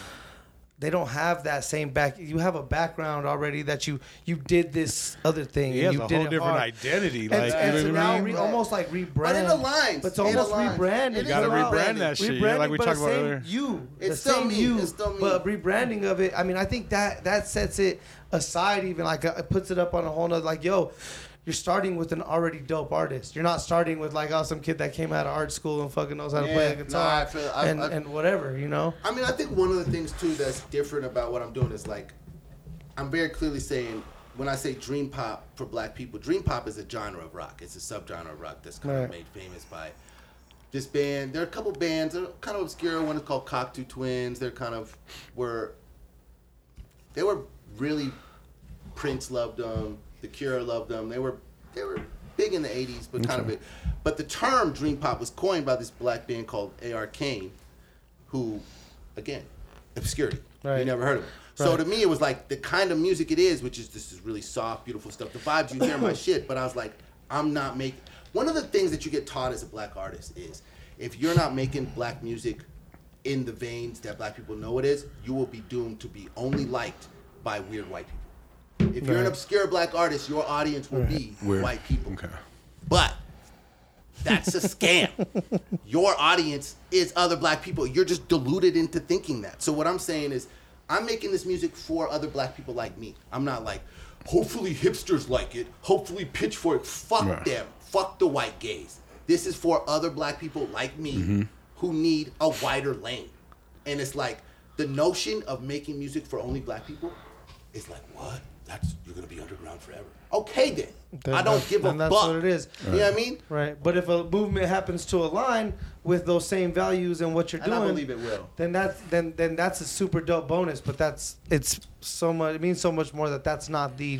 They don't have that same back. You have a background already that you you did this other thing. He and has you a did whole different hard. identity. And, Like, and you so know now re, almost like rebrand. But it aligns. But it's almost aligns. rebranding. You gotta is as well. rebrand that shit. Yeah, like we talked about same earlier. You, It's the still same me. you, It's still me. but rebranding of it. I mean, I think that that sets it aside. Even like uh, it puts it up on a whole nother. Like, yo, you're starting with an already dope artist. You're not starting with like oh some kid that came out of art school and fucking knows how to play Yeah, the no, guitar I feel- I- and I- and whatever. You know. I mean, I think one of the things too that's different about what I'm doing is like, I'm very clearly saying when I say dream pop for black people, dream pop is a genre of rock. It's a subgenre of rock that's kind Right. of made famous by this band. There are a couple bands that are kind of obscure. One is called Cocteau Twins. They're kind of were they were really Prince loved them. The Cure loved them. They were they were big in the '80s, but kind of big. But the term dream pop was coined by this black band called A.R. Kane, who, again, obscurity. Right. You never heard of him. So to me, it was like the kind of music it is, which is this is really soft, beautiful stuff. The vibes you hear my shit, but I was like, I'm not making. One of the things that you get taught as a black artist is if you're not making black music in the veins that black people know it is, you will be doomed to be only liked by weird white people. If you're an obscure black artist, your audience will be Weird. white people. Okay. But that's a scam. Your audience is other black people. You're just deluded into thinking that. So what I'm saying is I'm making this music for other black people like me. I'm not like, hopefully hipsters like it. Hopefully pitchfork. Fuck Right. them. Fuck the white gays. This is for other black people like me mm-hmm. who need a wider lane. And it's like the notion of making music for only black people is like, what? That's you're gonna be underground forever. Okay then. Then I don't give a that's fuck. what it is. You know what I mean? Right. But if a movement happens to align with those same values and what you're And I doing, believe it will. then that's then then that's a super dope bonus. But that's it's so much. It means so much more that that's not the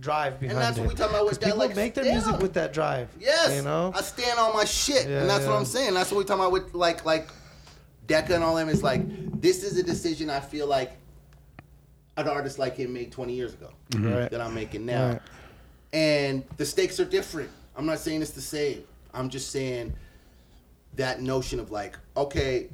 drive behind it. And that's it. what we talking about with that, people like, make their music with that drive. Yes. You know. I stand on my shit. Yeah, and that's what. I'm saying. That's what we talking about with like like Deca and all them. It's like this is a decision I feel like an artist like him made 20 years ago Right. that I'm making now. Right. And the stakes are different. I'm not saying it's the same, I'm just saying that notion of like, okay,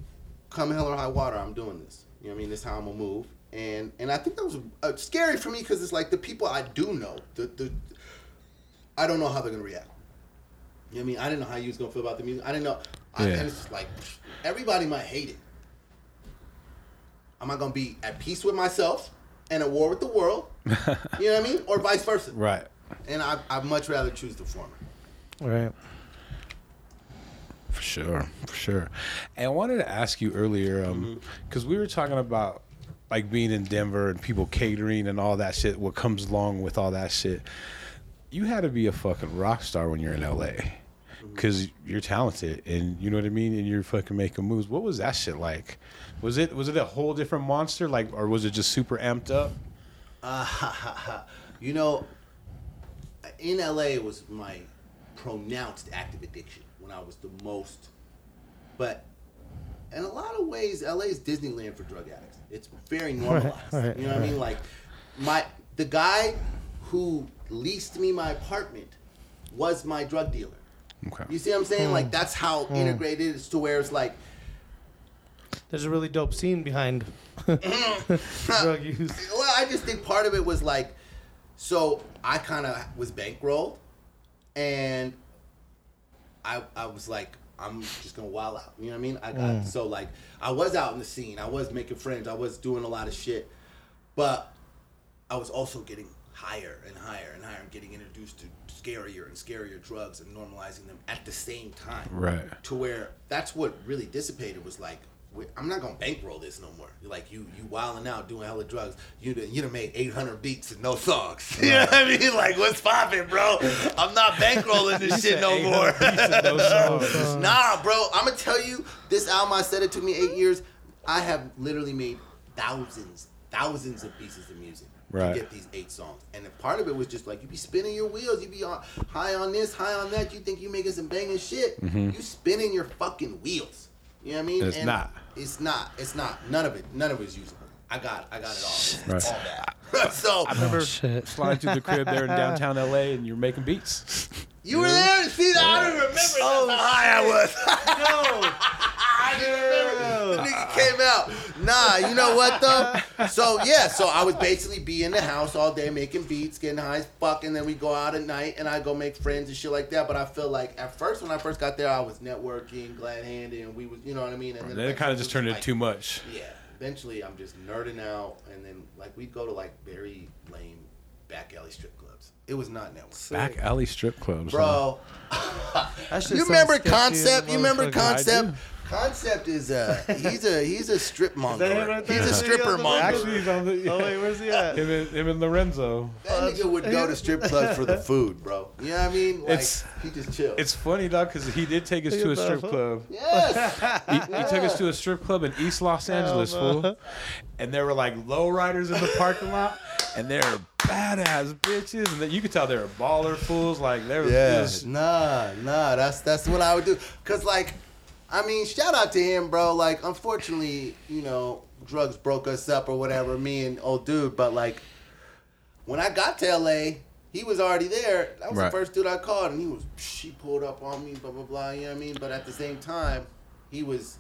come hell or high water, I'm doing this. You know what I mean? This is how I'm gonna move. And and I think that was uh, scary for me because it's like the people I do know, the the I don't know how they're gonna react. You know what I mean? I didn't know how you was gonna feel about the music. I didn't know. I, Yeah. and it's just like everybody might hate it. Am I gonna be at peace with myself and at war with the world? you know what I mean? Or vice versa. Right. And I I'd much rather choose the former. Right. For sure, for sure. And I wanted to ask you earlier, Mm-hmm. because we were talking about like being in Denver and people catering and all that shit. What comes along with all that shit? You had to be a fucking rock star when you're in LA, Mm-hmm. Because you're talented and you know what I mean, and you're fucking making moves. What was that shit like? Was it was it a whole different monster, like, or was it just super amped up? you know, in LA it was my pronounced active addiction when I was the most. But in a lot of ways, LA is Disneyland for drug addicts. It's very normalized. right, you know what I mean? Like my the guy who leased me my apartment was my drug dealer. Okay. You see what I'm saying? Like hmm. that's how hmm. integrated it is to where it's like There's a really dope scene behind mm-hmm. drug use. Well, I just think part of it was like, so I kind of was bankrolled, and I I was like, I'm just gonna wild out. You know what I mean? I got hmm. so like I was out in the scene. I was making friends. I was doing a lot of shit, but I was also getting higher and higher and higher and getting introduced to scarier and scarier drugs and normalizing them at the same time Right. to where that's what really dissipated was like I'm not gonna bankroll this no more. You're like you you wilding out doing hella drugs. You done, you done made 800 beats and no songs. You know what I mean? Like what's popping, bro? I'm not bankrolling this shit no more. nah, bro. I'm gonna tell you this album. I said it took me eight years. I have literally made thousands, thousands of pieces of music Right. to get these eight songs. And part of it was just like you be spinning your wheels. You be on high on this, high on that. You think you making some banging shit. You spinning your fucking wheels. You know what I mean? Mm-hmm. It's not. It's not. It's not. None of it. None of it is usable. I got. I got it all. It's, all bad. so I remember oh, shit. flying through the crib there in downtown LA, and you're making beats. you were there. To see, I don't remember that's oh, how high I was. No. I didn't remember. The nigga came out. Nah, you know what though? So yeah, so I would basically be in the house all day making beats, getting high as fuck, and then we go out at night and I go make friends and shit like that. But I feel like at first when I first got there, I was networking, glad handed, and we was, you know what I mean. And then it kind of just turned into like, too much. Yeah. Eventually, I'm just nerding out, and then like we'd go to like very lame back alley strip clubs. It was not network. Back alley strip clubs. Bro, you remember sketchy as a Concept? You remember. Concept? Do. Concept is a he's a he's a strip monger. right he's a Is he on stripper monger. Actually, he's on the. Oh wait, where's he at? him, and, him and Lorenzo. that nigga would go to strip clubs for the food, bro. You know what I mean? Like It's- he just chill. It's funny, dog, because he did take us to a strip club. yes. He, he took us to a strip club in East Los Angeles, no. fool. And there were like lowriders in the parking lot, and they were badass bitches, and then you could tell they were baller fools. Like there was, Yeah. was Nah, nah. That's that's what I would do. Cause like, I mean, shout out to him, bro. Like, unfortunately, you know, drugs broke us up or whatever. Me and old dude. But like, when I got to LA, he was already there. That was Right. the first dude I called, and he was she pulled up on me, blah blah blah. You know what I mean? But at the same time, he was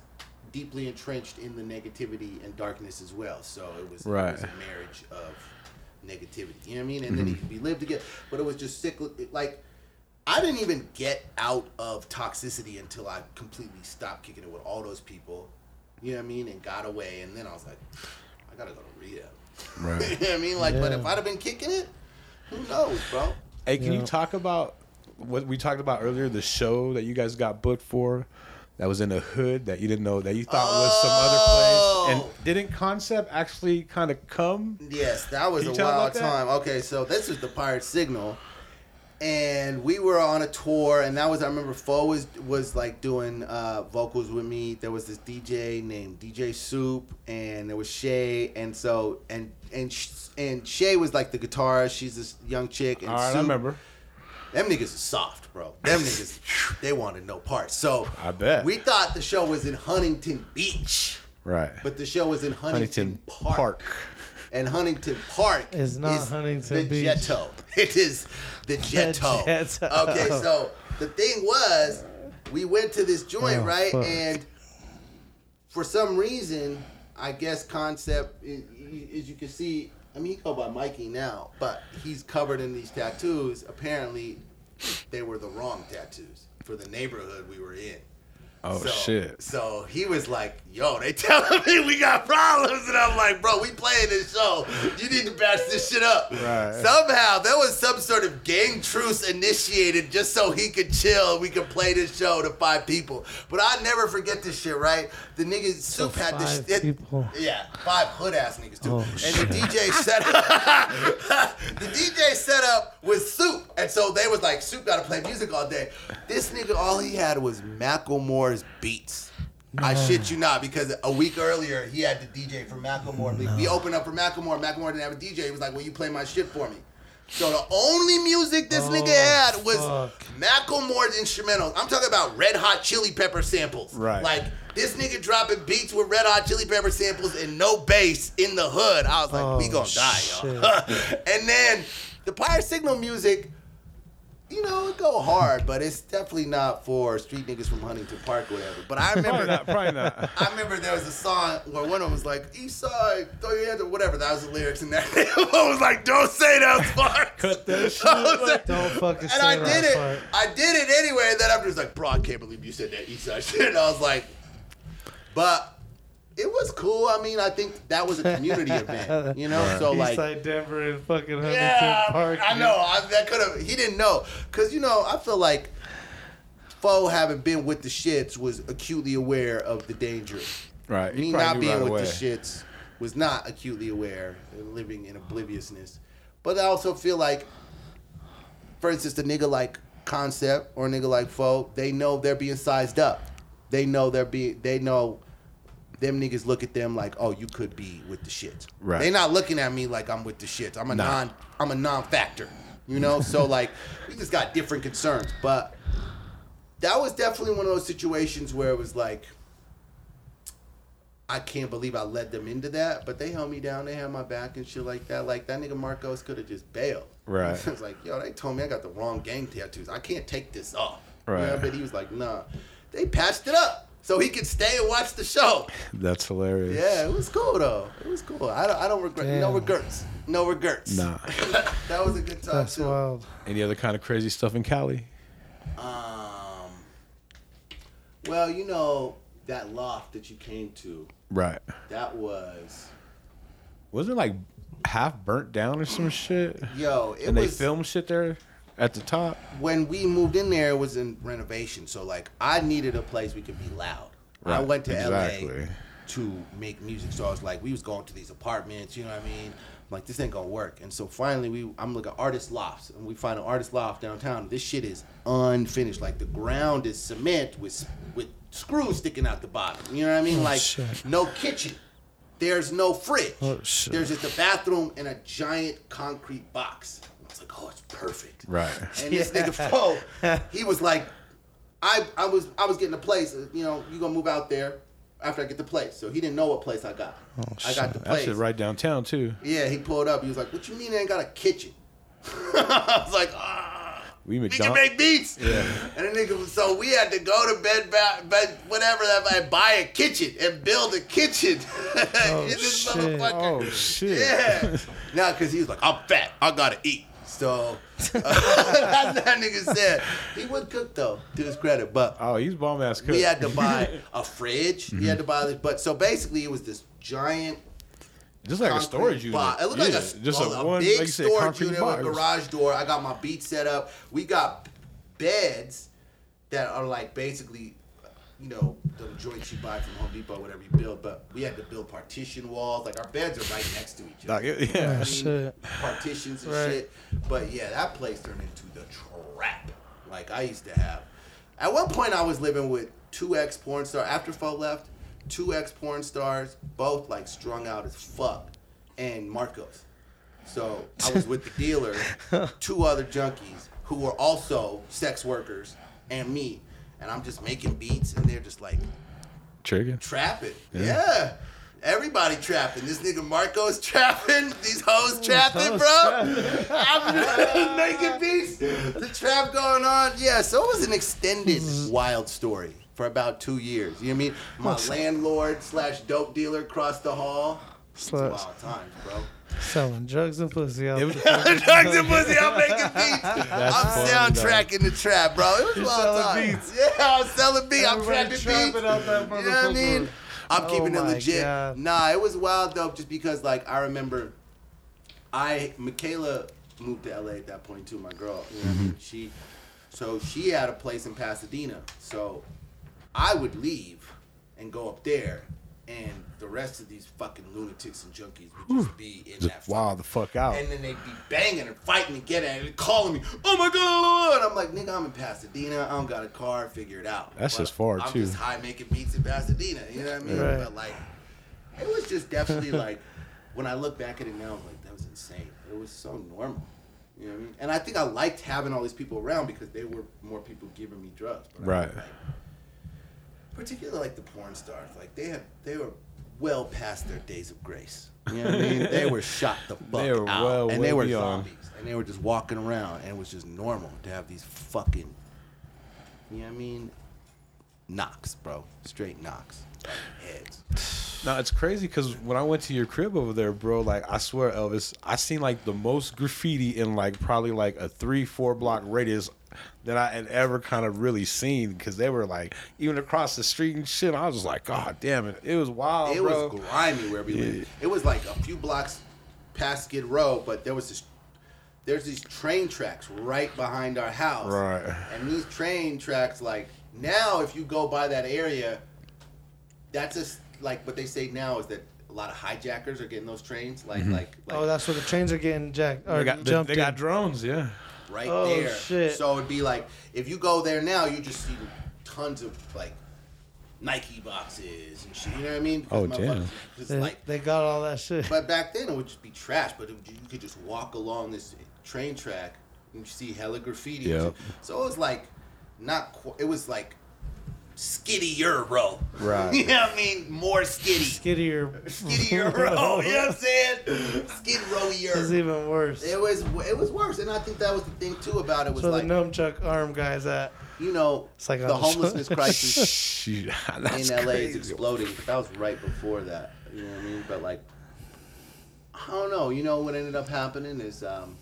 deeply entrenched in the negativity and darkness as well. So it was, Right. it was a marriage of negativity. You know what I mean? And then he, mm-hmm. we lived together, but it was just sick. Like I didn't even get out of toxicity until I completely stopped kicking it with all those people. You know what I mean? And got away, and then I was like, I gotta go to rehab. right. you know what I mean? Like, but if I'd have been kicking it, who knows, bro? Hey, can you Yeah. talk about what we talked about earlier? The show that you guys got booked for, that was in the hood that you didn't know that you thought was some other Oh. place, and didn't Concept actually kind of come? Yes, that was a wild about that? time. Okay, so this is the Pirate Signal, and we were on a tour, and that was I remember Fo was was like doing uh, vocals with me. There was this DJ named DJ Soup, and there was Shay, and so and and and Shay was like the guitarist. She's this young chick, and All right, I remember. them niggas is soft, bro. Them niggas, they wanted no parts. So I bet. we thought the show was in Huntington Beach, Right. but the show was in Huntington, Huntington Park. Park. And Huntington Park Is not is Huntington the Beach. Jetto. It is the Jetto. Jetto. Okay, so the thing was, we went to this joint, Oh, right? fuck. And for some reason, I guess concept, i- i- as you can see, I mean, he go by Mikey now, but he's covered in these tattoos. Apparently, they were the wrong tattoos for the neighborhood we were in. Oh So- shit. So he was like, "Yo, they telling me we got problems," and I'm like, "Bro, we playing this show. You need to patch this shit up." Right. Somehow there was some sort of gang truce initiated just so he could chill and we could play this show to five people. But I never forget this shit. Right? The niggas soup had this shit. people. Yeah, five hood ass niggas too. Oh, and the DJ set up the DJ set up was Soup. And so they was like, Soup gotta play music all day. This nigga, all he had was Macklemore's beats. I shit you not, because a week earlier he had the DJ for Macklemore. We- We opened up for Macklemore. Macklemore didn't have a DJ. He was like, "Will you play my shit for me?" So the only music this oh, nigga Oh, had was fuck. Macklemore's instrumentals. I'm talking about Red Hot Chili Pepper samples. Right. Like this nigga dropping beats with Red Hot Chili Pepper samples and no bass in the hood. I was like, we Oh, gonna die, y'all. and then the Pirate Signal music, you know, it go hard, but it's definitely not for street niggas from Huntington Park or whatever. But I Probably remember not. Probably not. I remember there was a song where one of them was like, East Side, throw your hands or whatever. That was the lyrics in that I was like, don't say those parts. Cut that shit. Like- Don't fucking and I did it. part. I did it anyway. And then after was like, bro, I can't believe you said that East Side shit. And I was like, but it was cool. I mean, I think that was a community event, you know. So like, Eastside Denver and fucking Huntington yeah, Park. I know. I, that could have. He didn't know because you know I feel like Foe having been with the shits was acutely aware of the danger. Right. Me not being right with away. the shits was not acutely aware uh, living in obliviousness. But I also feel like, for instance, the nigga like Concept or a nigga like Foe, they know they're being sized up. They know they're being. They know. Them niggas look at them like, oh, you could be with the shits. Right. They not looking at me like I'm with the shits. I'm a Nah. non. I'm a non-factor. You know. so like, we just got different concerns. But that was definitely one of those situations where it was like, I can't believe I led them into that, but they held me down. They had my back and shit like that. Like that nigga Marcos could have just bailed. Right. It was like, yo, they told me I got the wrong gang tattoos. I can't take this off. You Right. know, but he was like, nah. They patched it up so he could stay and watch the show. That's hilarious. Yeah, it was cool though. It was cool. I don't, I don't regret. No Damn. regrets. No regrets. Nah. that was a good time That's too. wild. Any other kind of crazy stuff in Cali? Um. Well, you know that loft that you came to. Right. That was Was it like half burnt down or some shit? yo. It and they was filmed shit there at the top. when we moved in there. It was in renovation, so like I needed a place we could be loud. Right. I went to exactly. LA to make music, so I was like, we was going to these apartments. You know what I mean? I'm like this ain't gonna work. And so finally, we I'm looking at artist lofts, and we find an artist loft downtown. This shit is unfinished. Like the ground is cement with with screws sticking out the bottom. You know what I mean? Oh, like shit. no kitchen. There's no fridge. Oh, shit. There's just a bathroom and a giant concrete box. I was like, oh, it's perfect. Right. And this nigga Fo, he was like, I, I was I was getting a place. uh, You know, you gonna move out there after I get the place. So he didn't know what place I got. I got the That place. shit right downtown too. Yeah, he pulled up. He was like, "What you mean I ain't got a kitchen?" I was like, "Ah, We we can make beats." Yeah. And the nigga, was- so we had to go to bed, bed, whatever that, and buy a kitchen and build a kitchen. Oh, this shit. motherfucker. Oh shit. Yeah. nah, cause he was like, I'm fat. I gotta eat. So that's what that nigga said. He would cook though, to his credit. But Oh, he's bomb ass cook. we had to buy a fridge. He Mm-hmm. had to buy this. But so basically, it was this giant. just like a storage unit. box. It looked yeah, like a, just a, a, one, big like said, storage unit box. with a garage door. I got my beat set up. We got beds that are like basically, you know, the joints you buy from Home Depot, whatever you build. But we had to build partition walls. Like our beds are right next to each other. Like, it- yeah. I mean, shit. partitions and Right. shit. But yeah, that place turned into the trap. Like I used to have. At one point, I was living with two ex porn stars. After Fo left, two ex porn stars, both like strung out as fuck, and Marcos. So I was with the dealer, two other junkies who were also sex workers, and me. And I'm just making beats, and they're just like, Trigger. trapping. Yeah. Yeah. Everybody trapping. This nigga Marco's trapping. These hoes trapping, bro. I'm just making beats. The trap going on. Yeah, so it was an extended wild story for about two years. You know what I mean? My landlord slash dope dealer across the hall. It's Sluts. wild times, bro. Selling drugs and pussy out It was- there. Drugs and pussy, I'm making beats. I'm funny, soundtracking the trap, bro. It was You're wild selling times. Yeah, I'm selling beats. I'm Everybody trapping beats. out that You know what I mean? I'm Oh keeping it legit. God. Nah, it was wild though, just because like I remember, I Michaela moved to LA at that point too. My girl, you know what I mm-hmm. mean? She, so she had a place in Pasadena. So I would leave and go up there, and the rest of these fucking lunatics and junkies would just be in that. Just wild the fuck out. And then they'd be banging and fighting and getting at it and calling me, oh my god! And I'm like, nigga, I'm in Pasadena. I don't got a car. Figure it out. That's But just far, too. I'm just high making beats in Pasadena. You know what I mean? Right. But like, it was just definitely like, when I look back at it now, I'm like, that was insane. It was so normal. You know what I mean? And I think I liked having all these people around because they were more people giving me drugs. Right. like- particularly like the porn stars, like they had, they were well past their days of grace. You know what I mean? They were shot the fuck They were out, well and they were beyond. zombies, and they were just walking around, and it was just normal to have these fucking, you know what I mean? Knocks, bro, straight knocks, heads. No, it's crazy because when I went to your crib over there, bro, like I swear, Elvis, I seen like the most graffiti in like probably like a three, four block radius that I had ever kind of really seen because they were like even across the street and shit. I was just like, God damn it, it was wild, it bro. was grimy where we Yeah. lived. It was like a few blocks past Skid Row, but there was this. There's these train tracks right behind our house. Right. And these train tracks, like now, if you go by that area, that's just like what they say now is that a lot of hijackers are getting those trains, like mm-hmm. like like Oh, that's where the trains are getting jacked or They got, jumped they got drones, yeah. Right Oh, there. shit. So it'd be like if you go there now, you just see tons of like Nike boxes and shit. You know what I mean? Oh, Because damn. motherfuckers- They, like they got all that shit. But back then it would just be trash. But it, you could just walk along this train track and you see hella graffiti. and Yep. So it was like not. Qu- it was like skiddier row. Right. you know what I mean? More skiddy. Skiddier. Skiddier row. You know what I'm saying? Skid rowier. It's rowier. even worse. It was it was worse, and I think that was the thing too about it was so like the nunchuck arm guys at. you know It's like the homelessness show. crisis Shit, in that's LA crazy. is exploding. But that was right before that. You know what I mean? But like, I don't know. You know what ended up happening is um,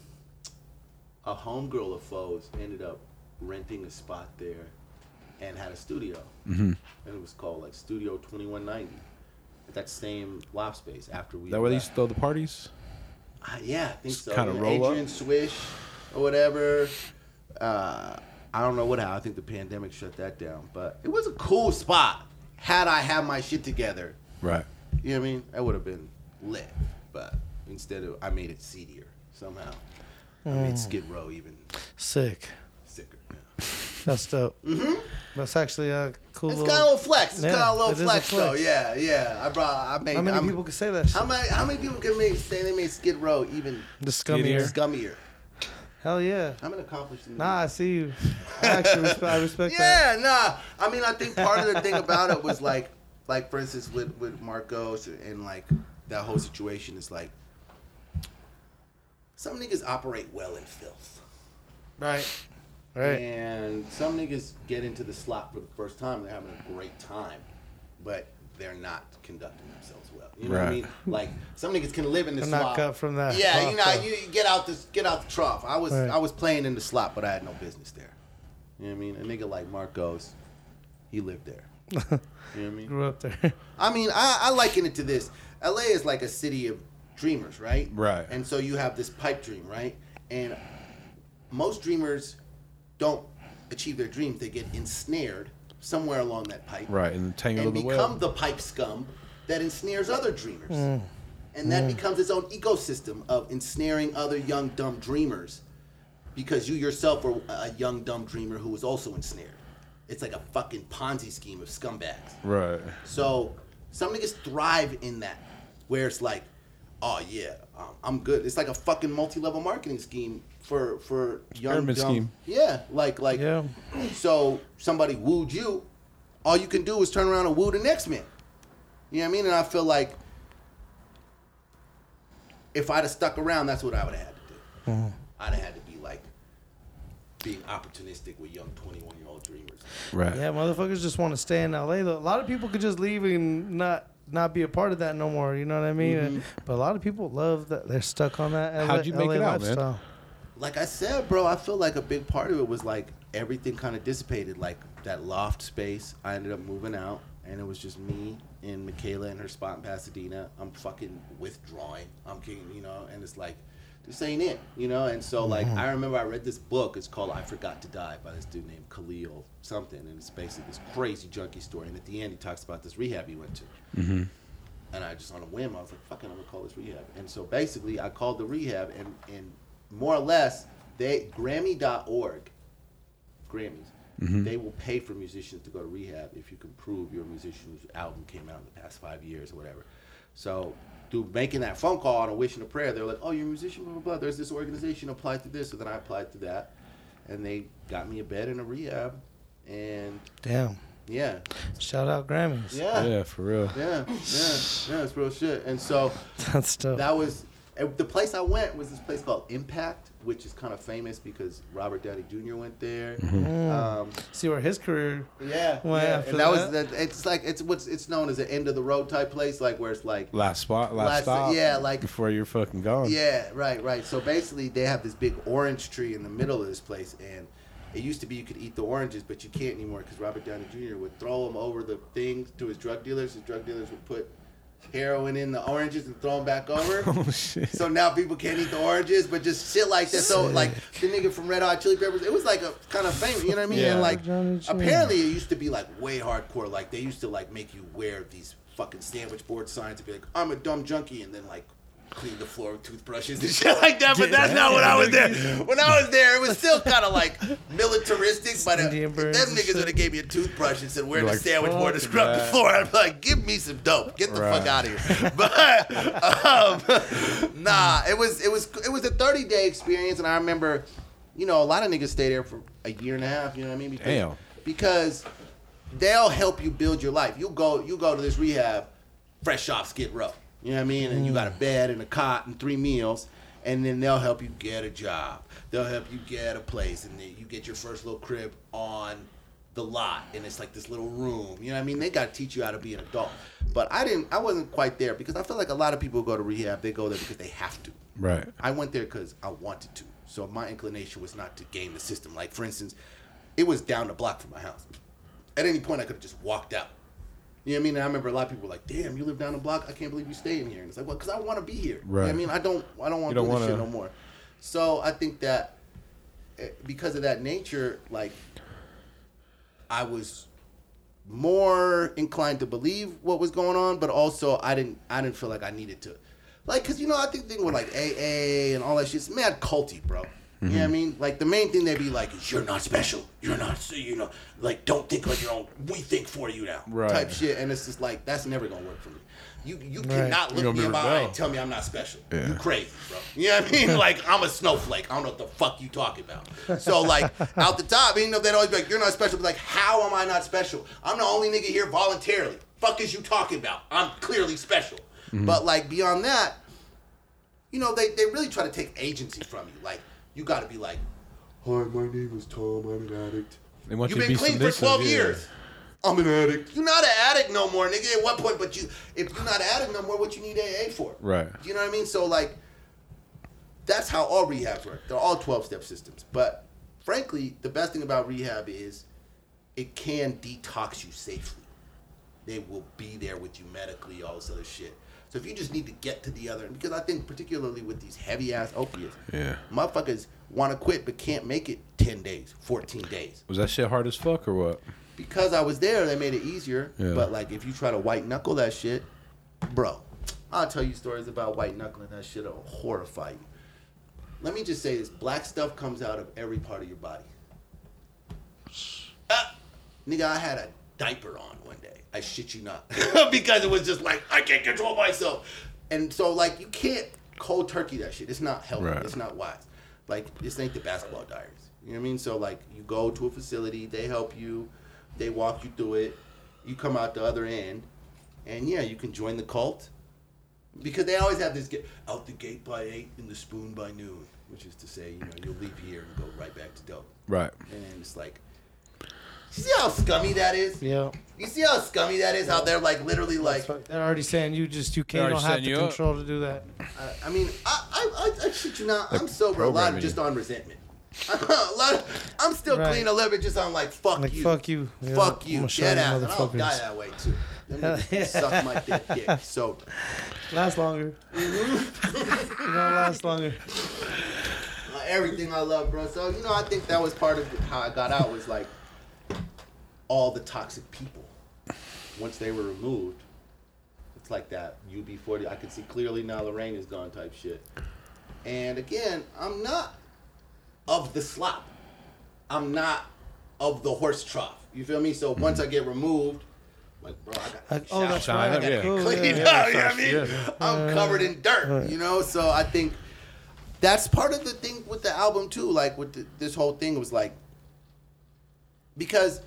a homegirl of foes ended up renting a spot there and had a studio, Mhm. and it was called like Studio Twenty One Ninety. At that same loft space after we. That where they used to throw the parties? Uh, yeah, I think Just so. kinda Yeah, roll up? Adrian Swish or whatever. Uh, I don't know what happened. I think the pandemic shut that down. But it was a cool spot. Had I had my shit together, Right. you know what I mean? That would have been lit. But instead of, I made it seedier somehow. I made Skid Row even Sick. That's dope. Mm-hmm. That's actually a cool. It's little, kind of a little flex. It's Yeah, kind of a little is a flex, though. Yeah, yeah. I brought. I made. how many I'm- people can say that shit? How many? How many people can make say they made Skid Row even the scummier. scummier? Hell yeah. I'm an accomplished. individual. Nah, I see you. I actually respect, I respect Yeah, that. nah. I mean, I think part of the thing about it was like, like for instance, with with Marcos and like that whole situation is like, some niggas operate well in filth, Right. Right. and some niggas get into the slot for the first time. They're having a great time, but they're not conducting themselves well. You know what I mean? Like some niggas can live in the I'm slot. not cut from that. Yeah, you know, you get out this, get out the trough. I was Right. I was playing in the slot, but I had no business there. You know what I mean? A nigga like Marcos, he lived there. You know what I mean? Grew up there. I mean, I, I liken it to this. LA is like a city of dreamers, right? Right. And so you have this pipe dream, right? And most dreamers don't achieve their dreams. They get ensnared somewhere along that pipe Right. And the tangle and of the become the pipe scum that ensnares other dreamers. And that becomes its own ecosystem of ensnaring other young, dumb dreamers because you yourself were a young, dumb dreamer who was also ensnared. It's like a fucking Ponzi scheme of scumbags. Right. So some niggas thrive in that, where it's like, oh yeah, um, I'm good. It's like a fucking multi-level marketing scheme for for young Pyramid dumb- scheme. Yeah, like like. Yeah. So somebody wooed you, all you can do is turn around and woo the next man. You know what I mean? And I feel like if I'd have stuck around, that's what I would have had to do. I'd have had to be like being opportunistic with young 21 year old dreamers. Right. Yeah, motherfuckers just want to stay in LA. Though a lot of people could just leave and not not be a part of that no more. You know what I mean? Mm-hmm. But a lot of people love that they're stuck on that. LA, How'd you make LA it out, man? Like I said, bro, I feel like a big part of it was like everything kind of dissipated. Like that loft space, I ended up moving out, and it was just me and Michaela in her spot in Pasadena. I'm fucking withdrawing. I'm kidding, you know, and it's like this ain't it, you know. And so like I remember I read this book. It's called I Forgot to Die by this dude named Khalil something, and it's basically this crazy junkie story. And at the end, he talks about this rehab he went to. Mm-hmm. And I just on a whim, I was like, "Fucking, I'm gonna call this rehab." And so basically, I called the rehab, and and more or less, they Grammy.org, Grammys, Mm-hmm. they will pay for musicians to go to rehab if you can prove your musician's album came out in the past five years or whatever. So, through making that phone call on a wish and a prayer, they're like, "Oh, you're a musician, blah blah blah." There's this organization applied to this, so then I applied to that, and they got me a bed in a rehab, and Damn. yeah, Shout out Grammys. yeah, yeah, Yeah, for real. yeah, yeah, yeah. it's real shit. And so. That's dope. That was uh, the place I went was this place called Impact, which is kind of famous because Robert Downey Jr. went there. Um, See where his career. yeah, Well, yeah. after and that, was that- that. It's like it's what's it's known as an end of the road type place, like where it's like Last spot, last, Last- stop. yeah, like- before you're fucking gone. yeah, right, right. So basically, they have this big orange tree in the middle of this place, and it used to be you could eat the oranges, but you can't anymore because Robert Downey Jr. would throw them over the thing to his drug dealers. His drug dealers would put heroin in the oranges and throw them back over. Oh shit. So now people can't eat the oranges, but just shit like that. So like the nigga from Red Hot Chili Peppers, it was like a kind of famous, you know what I mean? Yeah. And like apparently it used to be like way hardcore. Like they used to like make you wear these fucking sandwich board signs to be like, I'm a dumb junkie, and then like clean the floor with toothbrushes and shit like that. But that's not when I was there. When I was there, it was still kind of like militaristic. But uh, if them niggas would have gave me a toothbrush and said, "Wear You're the like, sandwich board to scrub the floor," I'd be like, "Give me some dope. Get the Right. fuck out of here." But um, nah, it was it was it was a 30 day experience, and I remember, you know, a lot of niggas stay there for a year and a half. You know what I mean? Because, Damn. Because they'll help you build your life. You go you go to this rehab fresh off Skid Row. You know what I mean? And you got a mm. bed and a cot and three meals, and then they'll help you get a job. They'll help you get a place, and then you get your first little crib on the lot, and it's like this little room. You know what I mean? They got to teach you how to be an adult. But I didn't. I wasn't quite there because I feel like a lot of people go to rehab. They go there because they have to. Right. I went there because I wanted to. So my inclination was not to game the system. Like for instance, it was down the block from my house. At any point, I could have just walked out. You know what I mean? And I remember a lot of people were like, "Damn, you live down the block. I can't believe you stay in here." And it's like, well, because I want to be here. You know I mean, I don't. I don't want to do this shit wanna- no more. So I think that eh, because of that nature, like I was more inclined to believe what was going on, but also I didn't I didn't feel like I needed to. Like, cause you know, I think thing with like AA and all that shit, it's mad culty, bro. You know what I mean? Like the main thing they'd be like, is you're not special. You're not, so you know, like don't think on your own. We think for you now, Right. type shit. And it's just like that's never gonna work for me. You you Right. cannot look me in my eye and tell me I'm not special. Yeah. You crazy, bro. You know what I mean? like I'm a snowflake. I don't know what the fuck you talking about. So like out the top, you know they'd always be like, "You're not special." Be like, "How am I not special? I'm the only nigga here voluntarily. Fuck is you talking about? I'm clearly special." But like beyond that, you know they they really try to take agency from you. Like you got to be like, "Hi, my name is Tom. I'm an addict." They want You've you to been be clean for submissive, 12 yeah. years. I'm an addict. You're not an addict no more, nigga. At what point? But you, if you're not an addict no more, what you need AA for? Right. You know what I mean? So like, that's how all rehabs work. They're all 12 step systems. But frankly, the best thing about rehab is it can detox you safely. They will be there with you medically, all this other shit. So if you just need to get to the other, because I think particularly with these heavy ass opiates, Yeah. motherfuckers want to quit but can't make it 10 days, 14 days. Was that shit hard as fuck or what? Because I was there, they made it easier. Yeah. But like if you try to white knuckle that shit, bro, I'll tell you stories about white knuckling that shit It'll horrify you. Let me just say this: black stuff comes out of every part of your body. Ah, nigga, I had a diaper on one day. I shit you not, because it was just like I can't control myself, and so like you can't cold turkey that shit. It's not healthy. Right. It's not wise. Like this ain't the basketball diaries. You know what I mean? So like you go to a facility, they help you, they walk you through it, you come out the other end, and yeah, you can join the cult, because they always have this get out the gate by eight and the spoon by noon, which is to say, you know, you'll leave here and go right back to dope. Right. And it's like, you see how scummy that is? Yeah. You see how scummy that is? How they're like literally like, They're already saying you just you can't already don't have setting the you up. control to do that. I, I mean, I, I, I, I shit you not. I'm sober a lot programming just on resentment. a lot, I'm still Right. clean a little bit just on like fuck Like you, fuck you. Yeah, fuck I'm you, gonna show get you out, and I'll die that way too. Them Hell niggas. Suck my dick, dick. So Last longer. Mm-hmm. you know, last longer. uh, everything I love, bro. So you know, I think that was part of how I got out was like all the toxic people. Once they were removed, it's like that UB40. I can see clearly now the rain is gone type shit. And again, I'm not of the slop. I'm not of the horse trough. You feel me? So mm-hmm. once I get removed, like bro, I got Like, oh, that's Shine right. up, I got yeah. cool, clean yeah. up. You know what I mean? Yeah. I'm covered in dirt. You know, so I think that's part of the thing with the album too. Like with the, this whole thing was like because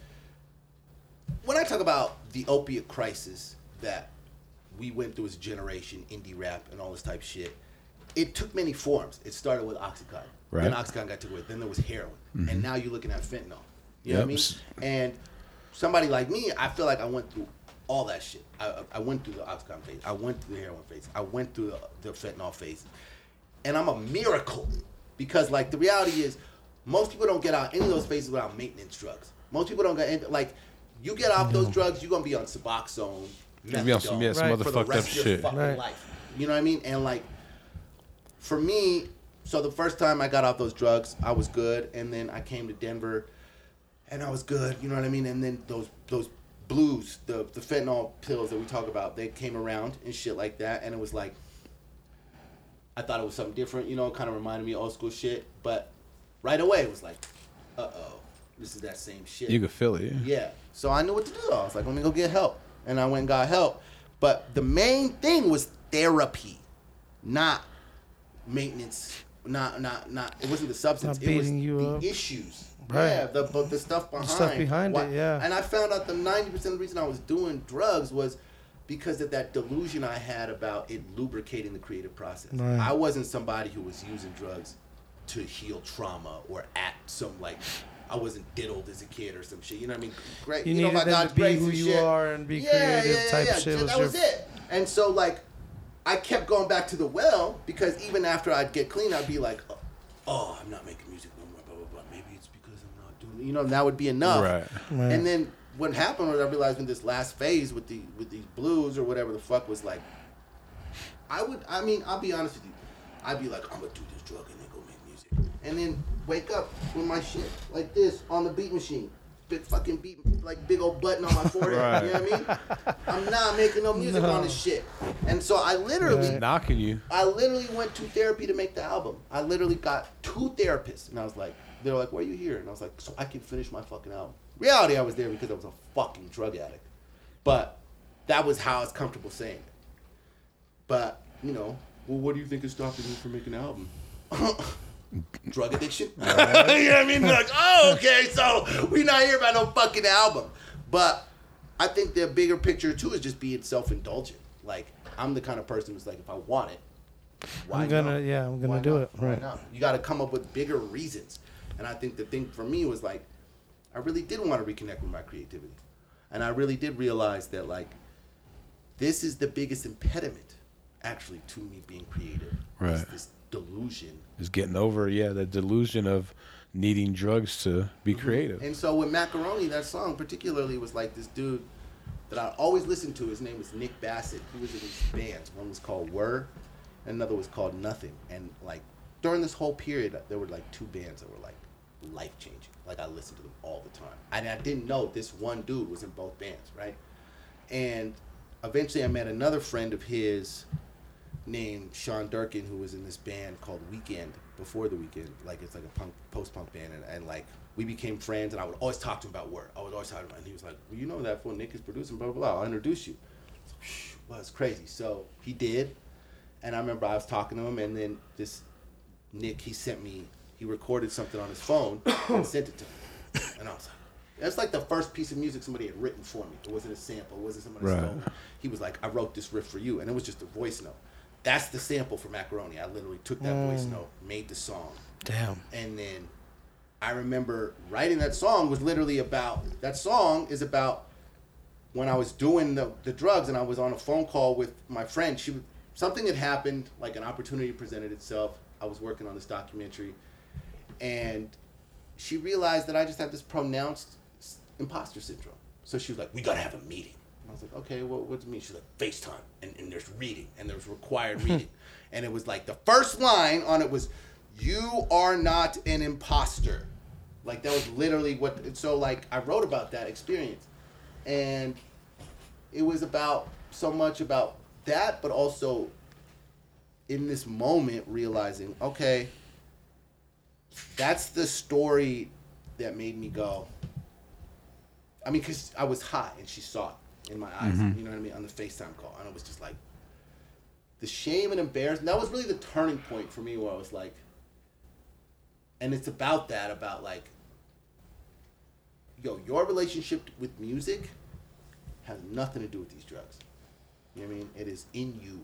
when I talk about the opiate crisis that we went through as a generation, indie rap and all this type of shit, it took many forms. It started with Oxycontin. Then Right. Oxycontin got took away. Then there was heroin. Mm-hmm. And now you're looking at fentanyl. You know what I mean? And somebody like me, I feel like I went through all that shit. I, I- went through the Oxycontin phase. I went through the heroin phase. I went through the, the fentanyl phase. And I'm a miracle because, like, the reality is, most people don't get out any of those phases without maintenance drugs. Most people don't get like, you get off those drugs, you're gonna be on Suboxone, You'll be on some- yeah, some Right. for the fucked up rest of your shit. fucking Right. life. You know what I mean? And like, for me, so the first time I got off those drugs, I was good, and then I came to Denver, and I was good. You know what I mean? And then those those blues, the the fentanyl pills that we talk about, they came around and shit like that, and it was like, I thought it was something different. You know, kind of reminded me of old school shit, but right away it was like, uh oh, this is that same shit. You could feel it. Yeah. So I knew what to do. I was like, let me go get help. And I went and got help. But the main thing was therapy, not maintenance. Not not not. It wasn't the substance. It was the up. issues. Right. Yeah. The but the stuff behind. stuff behind it, yeah. And I found out the ninety percent of the reason I was doing drugs was because of that delusion I had about it lubricating the creative process. Right. I wasn't somebody who was using drugs to heal trauma or at some like I wasn't diddled as a kid or some shit. You know what I mean? Great. You know, needed by them to be who you shit. are and be creative type shit was that your- was it. And so like, I kept going back to the well because even after I'd get clean, I'd be like, oh, oh, I'm not making music no more. Blah blah blah. Maybe it's because I'm not doing. It. You know, that would be enough. Right. Right. And then what happened was I realized in this last phase with the with these blues or whatever the fuck was like. I would. I mean, I'll be honest with you. I'd be like, I'm gonna do this drug and then go make music, and then wake up with my shit like this on the beat machine. Big fucking beat, like big old button on my forehead. Right. You know what I mean? I'm not making no music on this shit. And so I literally, Right. Knocking you. I literally went to therapy to make the album. I literally got two therapists, and I was like, they're like, "Why are you here?" And I was like, "So I can finish my fucking album." Reality, I was there because I was a fucking drug addict, but that was how I was comfortable saying it. But you know, well, what do you think is stopping you from making an album? Drug addiction. you know what I mean? Like, oh, okay, so we not here about no fucking album. But I think the bigger picture too is just being self-indulgent. Like, I'm the kind of person who's like, if I want it, why I'm gonna- not? yeah, I'm gonna Why do not? it, Why right. not? You got to come up with bigger reasons. And I think the thing for me was like, I really did want to reconnect with my creativity, and I really did realize that like, this is the biggest impediment, actually, to me being creative. is Right. This delusion Is getting over, yeah, the delusion of needing drugs to be mm-hmm. creative. And so with Macaroni, that song particularly was like this dude that I always listened to. His name was Nick Bassett. He was in these bands. One was called Whirr, and another was called Nothing. And like during this whole period, there were like two bands that were like life changing. Like I listened to them all the time. And I didn't know this one dude was in both bands, right? And eventually I met another friend of his named Shaun Durkin who was in this band called Weekend before the weekend. Like it's like a punk post punk band and, and like we became friends and I would always talk to him about work. I would always talk to him and he was like, Well you know that fool Nick is producing, blah blah blah. I'll introduce you. Well, it's crazy. So he did. And I remember I was talking to him and then this Nick he sent me he recorded something on his phone and sent it to me. And I was like that's like the first piece of music somebody had written for me. It wasn't a sample. It wasn't somebody's Right. phone. He was like, I wrote this riff for you. And it was just a voice note. That's the sample for Macaroni. I literally took that voice mm. note, made the song, Damn. and then I remember writing that song was literally about that song is about when I was doing the, the drugs and I was on a phone call with my friend. She something had happened, like an opportunity presented itself. I was working on this documentary, and she realized that I just had this pronounced imposter syndrome. So she was like, "We gotta have a meeting." And I was like, "Okay, well, what does it mean?" She's like, "FaceTime, and, and there's reading, and there's required reading." and it was like the first line on it was, "You are not an imposter." Like that was literally what. So like I wrote about that experience, and it was about so much about that, but also in this moment realizing, okay, that's the story that made me go. I mean, because I was high and she saw it in my eyes, mm-hmm. you know what I mean, on the FaceTime call. And it was just like the shame and embarrassment. That was really the turning point for me where I was like, and it's about that, about like, yo, your relationship with music has nothing to do with these drugs. You know what I mean? It is in you,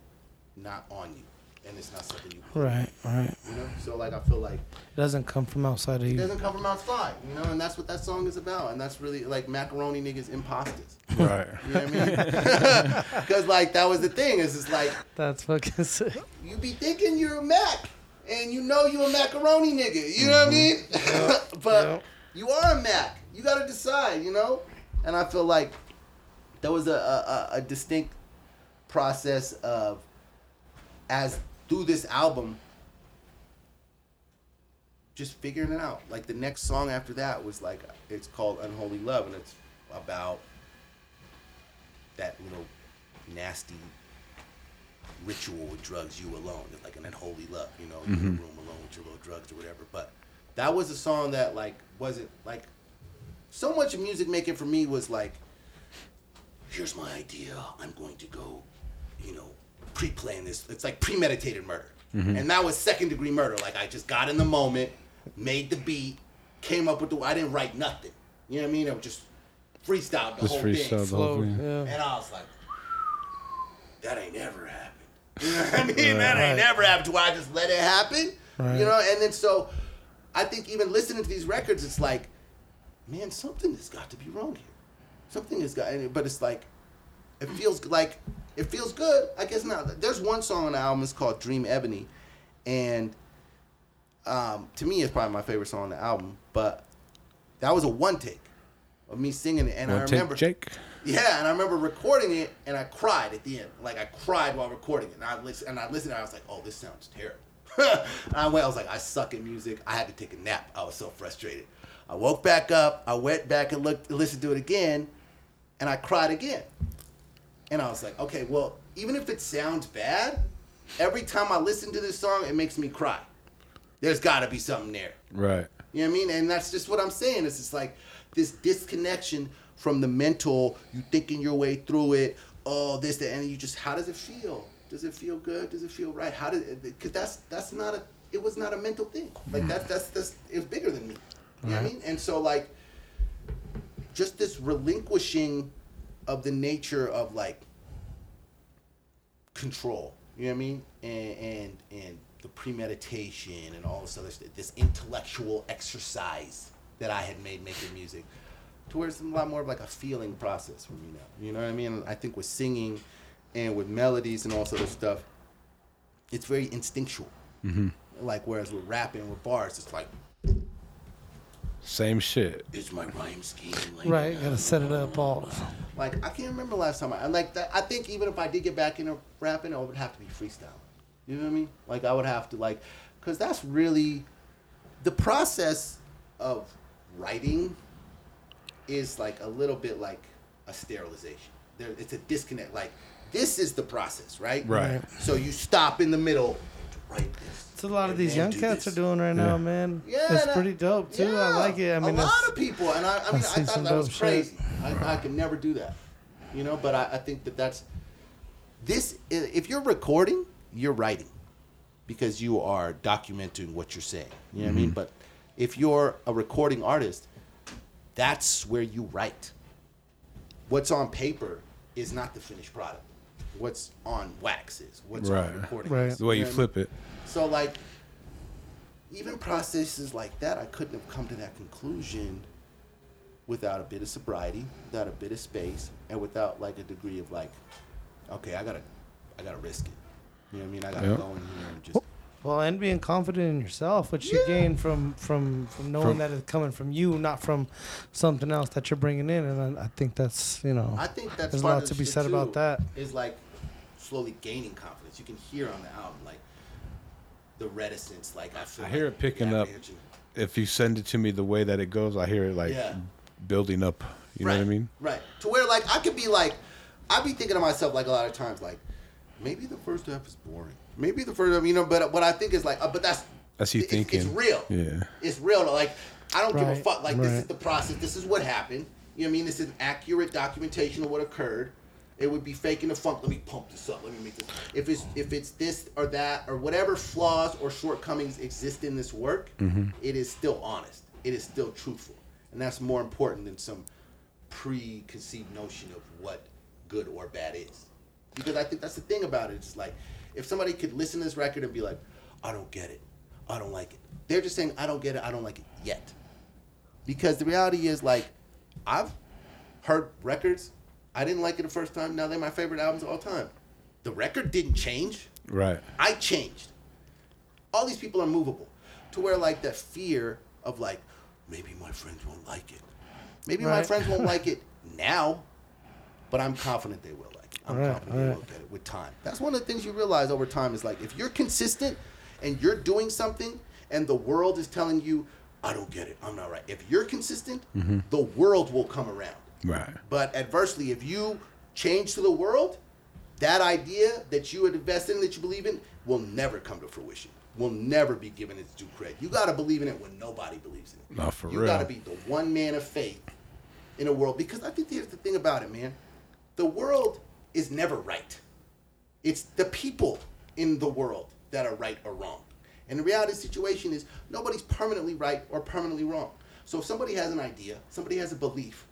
not on you. And it's not something you Right, right. You know? So like I feel like It doesn't come from outside of it you. doesn't come from outside, you know, and that's what that song is about. And that's really like macaroni niggas imposters. Right. You know what I mean? Because like that was the thing, is it's like That's fucking sick. you be thinking you're a Mac and you know you a macaroni nigga. You know what I mm-hmm. mean? but Yep. you are a Mac. You gotta decide, you know? And I feel like there was a, a, a- a distinct process of as through this album just figuring it out. Like the next song after that was like it's called Unholy Love and it's about that little nasty ritual with drugs, you alone. It's like an unholy love, you know, you're in a mm-hmm. room alone with your little drugs or whatever. But that was a song that like wasn't like so much of music making for me was like, here's my idea. I'm going to go, you know, pre-plan this. It's like premeditated murder. Mm-hmm. And that was second degree murder. Like I just got in the moment, made the beat, came up with the I didn't write nothing. You know what I mean? It was just freestyle the Just whole freestyle thing. the whole thing. yeah. And I was like, that ain't never happened. You know what I mean? That ain't never happened to where I just let it happen. Right. You know, and then so I think even listening to these records, it's like, man, something has got to be wrong here. Something has got, but it's like, it feels like, it feels good. I guess not. There's one song on the album, it's called Dream Ebony. And um, to me, it's probably my favorite song on the album. But that was a one take of me singing it. And I One take, remember. Jake. Yeah, and I remember recording it, and I cried at the end. Like I cried while recording it, and I listened, and I listened, and I was like, "Oh, this sounds terrible." and I went, I was like, "I suck at music." I had to take a nap. I was so frustrated. I woke back up. I went back and looked, listened to it again, and I cried again. And I was like, "Okay, well, even if it sounds bad, every time I listen to this song, it makes me cry. There's got to be something there." Right. You know what I mean? And that's just what I'm saying. It's just like this disconnection from the mental, you thinking your way through it, oh, this, that, and you just, how does it feel? Does it feel good? Does it feel right? How did it, because that's, that's not a, it was not a mental thing. Like that's, that's, that's, it was bigger than me. You know what I mean? And so like, just this relinquishing of the nature of like control. You know what I mean? And and and the premeditation and all this other stuff, this intellectual exercise that I had made making music, to where it's a lot more of like a feeling process for me now. You know what I mean? I think with singing and with melodies and all this other stuff, it's very instinctual. Mm-hmm. Like whereas with rapping with bars, it's like Same shit. it's my rhyme scheme. Like, Right, gotta set it up all. Like I can't remember last time I like that. I think even if I did get back into rapping, it would have to be freestyle. You know what I mean? Like I would have to like, cause that's really the process of writing is like a little bit like a sterilization. There, it's a disconnect. Like this is the process, right? Right. So you stop in the middle to write this. It's a lot of these young cats this. are doing right now, man. Yeah, it's pretty dope too. I like it. I mean, a lot of people, and I, I mean, I, seen thought some that was dope shit. crazy. I, I could never do that, you know. But I, I think that that's this. If you're recording, you're writing because you are documenting what you're saying. You know what I mean? Mm-hmm. But if you're a recording artist, that's where you write. What's on paper is not the finished product. What's on wax is, what's Right. on recording. Right. is. The way you know what flip it. So like, even processes like that, I couldn't have come to that conclusion without a bit of sobriety, without a bit of space, and without like a degree of like, okay, I gotta, I gotta risk it. You know what I mean? I gotta Yeah. go in here and just. Well, and being confident in yourself, which you gain from from from knowing From- that it's coming from you, not from something else that you're bringing in. And I I think that's you know, I think that's there's a lot to be shit, said about too, that. Is like slowly gaining confidence. You can hear on the album like the reticence. Like I feel. I hear like it picking up. If you send it to me the way that it goes, I hear it like Yeah. building up. You know what I mean? Right. To where like I could be like, I'd be thinking to myself like a lot of times like, maybe the first half is boring. Maybe the first, you know. But what I think is like, uh, but that's That's you it's, It's real. Yeah. It's real. Like I don't give a fuck. Like this is the process. This is what happened. You know what I mean? This is an accurate documentation of what occurred. It would be faking the funk. Let me pump this up. Let me make this. If it's if it's this or that or whatever flaws or shortcomings exist in this work, mm-hmm. it is still honest. It is still truthful, and that's more important than some preconceived notion of what good or bad is. Because I think that's the thing about it. It's like if somebody could listen to this record and be like, I don't get it. I don't like it. They're just saying, I don't get it. I don't like it yet. Because the reality is, like, I've heard records. I didn't like it the first time. Now they're my favorite albums of all time. The record didn't change. Right. I changed. All these people are movable to where like that fear of like maybe my friends won't like it. Maybe my friends won't like it now, but I'm confident they will like it. I'm Right, confident they will get it with time. That's one of the things you realize over time is like if you're consistent and you're doing something and the world is telling you I don't get it. I'm not right. If you're consistent, mm-hmm. the world will come around. Right. But adversely, if you change to the world, that idea that you had invested in, that you believe in, will never come to fruition. Will never be given its due credit. You got to believe in it when nobody believes in it. No, for you real. got to be the one man of faith in a world. Because I think here's the thing about it, man. The world is never right. It's the people in the world that are right or wrong. And the reality of the situation is nobody's permanently right or permanently wrong. So if somebody has an idea, somebody has a belief,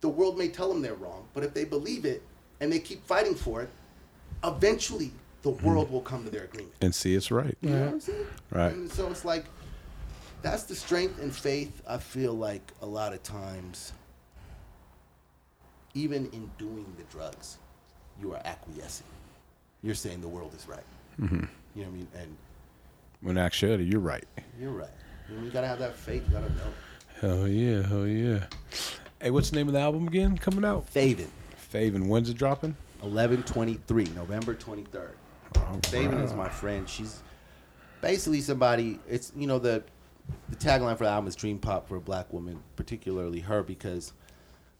the world may tell them they're wrong, but if they believe it and they keep fighting for it, eventually the world will come to their agreement. And see, it's right. You know what I'm saying? Right. And so it's like that's the strength and faith I feel like a lot of times even in doing the drugs, you are acquiescing. You're saying the world is right. Mm-hmm. You know what I mean? And When actually, you're right. you're right. You, know, you gotta have that faith. You gotta know. Hell yeah, hell yeah. Hey, what's the name of the album again? Coming out? Faven, Faven. When's it dropping? 1123, November 23rd. Faven is my friend. She's basically somebody. It's you know the the tagline for the album is "Dream Pop for a Black Woman," particularly her because,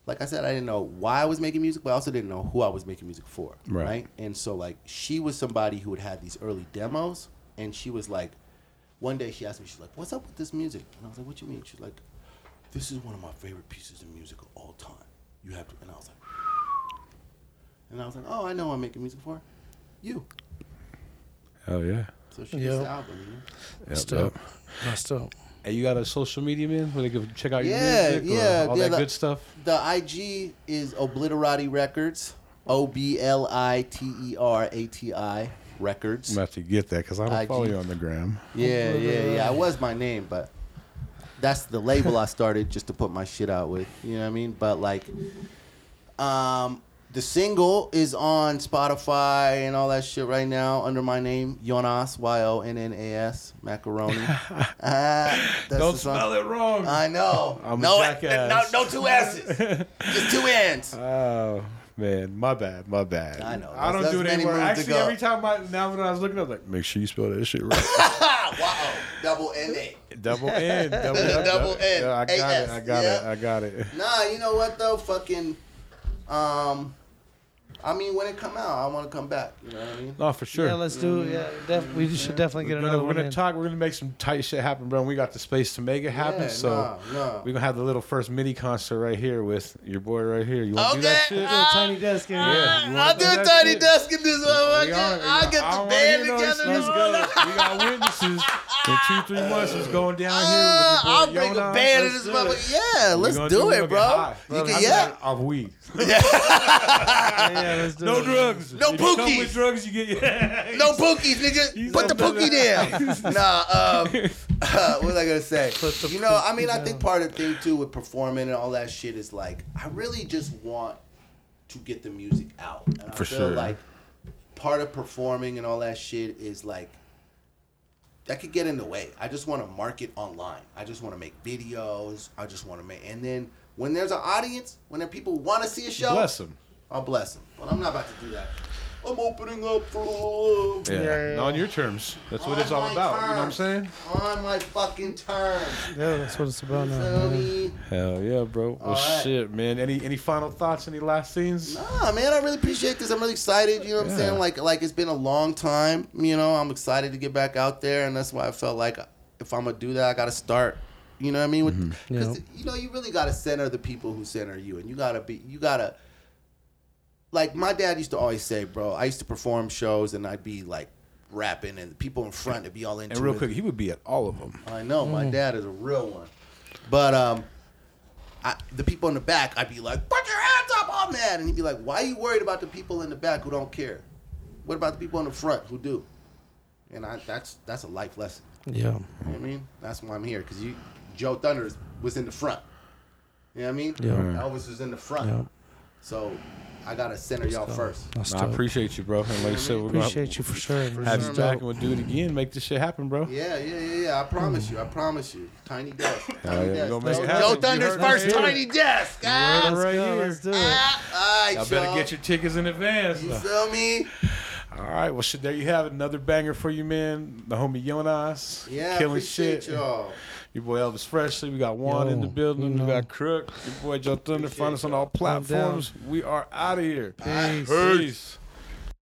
like I said, I didn't know why I was making music, but I also didn't know who I was making music for. Right. And so like she was somebody who had had these early demos, and she was like, one day she asked me, she's like, "What's up with this music?" And I was like, "What you mean?" She's like, "This is one of my favorite pieces of music of all time. You have to." And I was like. And I was like, oh, I know who I'm making music for. You. Hell yeah. So she Yeah. gets the album, you know? Yep, Still. yep. That's dope. Hey, you got a social media, man, where they can check out your Yeah, music? or yeah, all yeah, that the- good stuff. The IG is Obliterati Records. O B L I T E R A T I Records. I'm gonna have to get that because I don't IG. follow you on the gram. Yeah, yeah, yeah. It was my name, but that's the label I started just to put my shit out with. You know what I mean? But like, um, the single is on Spotify and all that shit right now under my name, Yonnas Y O N N A S Macaroni. Ah, Don't spell it wrong. I know. I'm a no, jackass. no, no two S's. Just two N's. Oh man, my bad, my bad. I know. I don't That's- do it anymore. Actually, every time I now when I was looking up, like make sure you spell that shit right. wow. Double N A. double N, double, Double N, Yeah, I got it. I got it. I got it. Nah, you know what though? Fucking, um, I mean, when it come out, I want to come back. You know what I mean? No, for sure. Yeah, let's do it. Yeah, def- we should definitely we're get gonna, another we're gonna in. talk. We're gonna make some tight shit happen, bro. And we got the space to make it happen. Yeah, so nah, nah. we're gonna have the little first mini concert right here with your boy right here. You want to do that Okay. shit? Little tiny desk in here. Yeah, you wanna I'll do do a tiny shit? desk in this We motherfucker. are- I'll get the band wanna no together. excuses. and all. We got witnesses. In two, three months, it's going down Uh, here. With I'll boy bring a band in this motherfucker. Yeah, let's gonna do it, gonna bro. You can, I'm yeah. not Off weed. yeah, let's do No it. drugs. No if you come with drugs, you get yeah. No pookies, nigga. He's Put the up to pookie down. nah, um, uh, what was I gonna say? You know, I mean, I think part of the thing too with performing and all that shit is like, I really just want to get the music out. And I For feel sure. like part of performing and all that shit is like that could get in the way. I just want to market online. I just want to make videos. I just want to make, and then when there's an audience, when there people want to see a show, Bless him. I'll bless them. But I'm not about to do that. I'm opening up for love. Yeah. Yeah, yeah, On your terms. That's what On it's all my about. You know what I'm saying? On my fucking terms. Yeah, that's what it's about You now. feel man. me? Hell yeah, bro. Well, All right. shit, man. Any any final thoughts? Any last scenes? Nah, man, I really appreciate this. I'm really excited. You know what I'm saying? Like, like it's been a long time. You know, I'm excited to get back out there, and that's why I felt like if I'm gonna do that, I gotta start. You know what I mean? With mm-hmm. because Yeah. you know you really gotta center the people who center you, and you gotta be you gotta. Like my dad used to always say, bro. I used to perform shows, and I'd be like rapping, and people in front would be all into And real it. quick, he would be at all of them. I know my dad is a real one, but um, I, the people in the back, I'd be like, "Put your hands up on that," and he'd be like, "Why are you worried about the people in the back who don't care? What about the people in the front who do?" And I, that's that's a life lesson. Yeah. You know what I mean? That's why I'm here because you, Joe Thunder was in the front. You know what I mean? Yeah. Elvis was in the front. Yeah. So I gotta center y'all first. That's Nah, I dope. appreciate you, bro. And like I said, we're gonna Appreciate you for sure. man. have sure, you back, man. and we'll do it again. Make this shit happen, bro. Yeah, yeah, yeah, yeah. I promise you. I promise you. Tiny desk. Hell Tiny yeah, we desk. gonna make Joe, it happen. Joe You Thunder's heard first that here. tiny desk. Ah, Let's right go. here. Let's do it. ah, all right, Y'all better y'all. get your tickets in advance. You feel me? All right, well, shit, there you have it. Another banger for you, man. The homie Yonnas. Yeah, killing appreciate shit. y'all. Your boy Elvis Freshly. We got Juan Yo, in the building. you We know. got Crook. Your boy Joe Thunder. Find us on all platforms. We are out of here. Peace. Peace.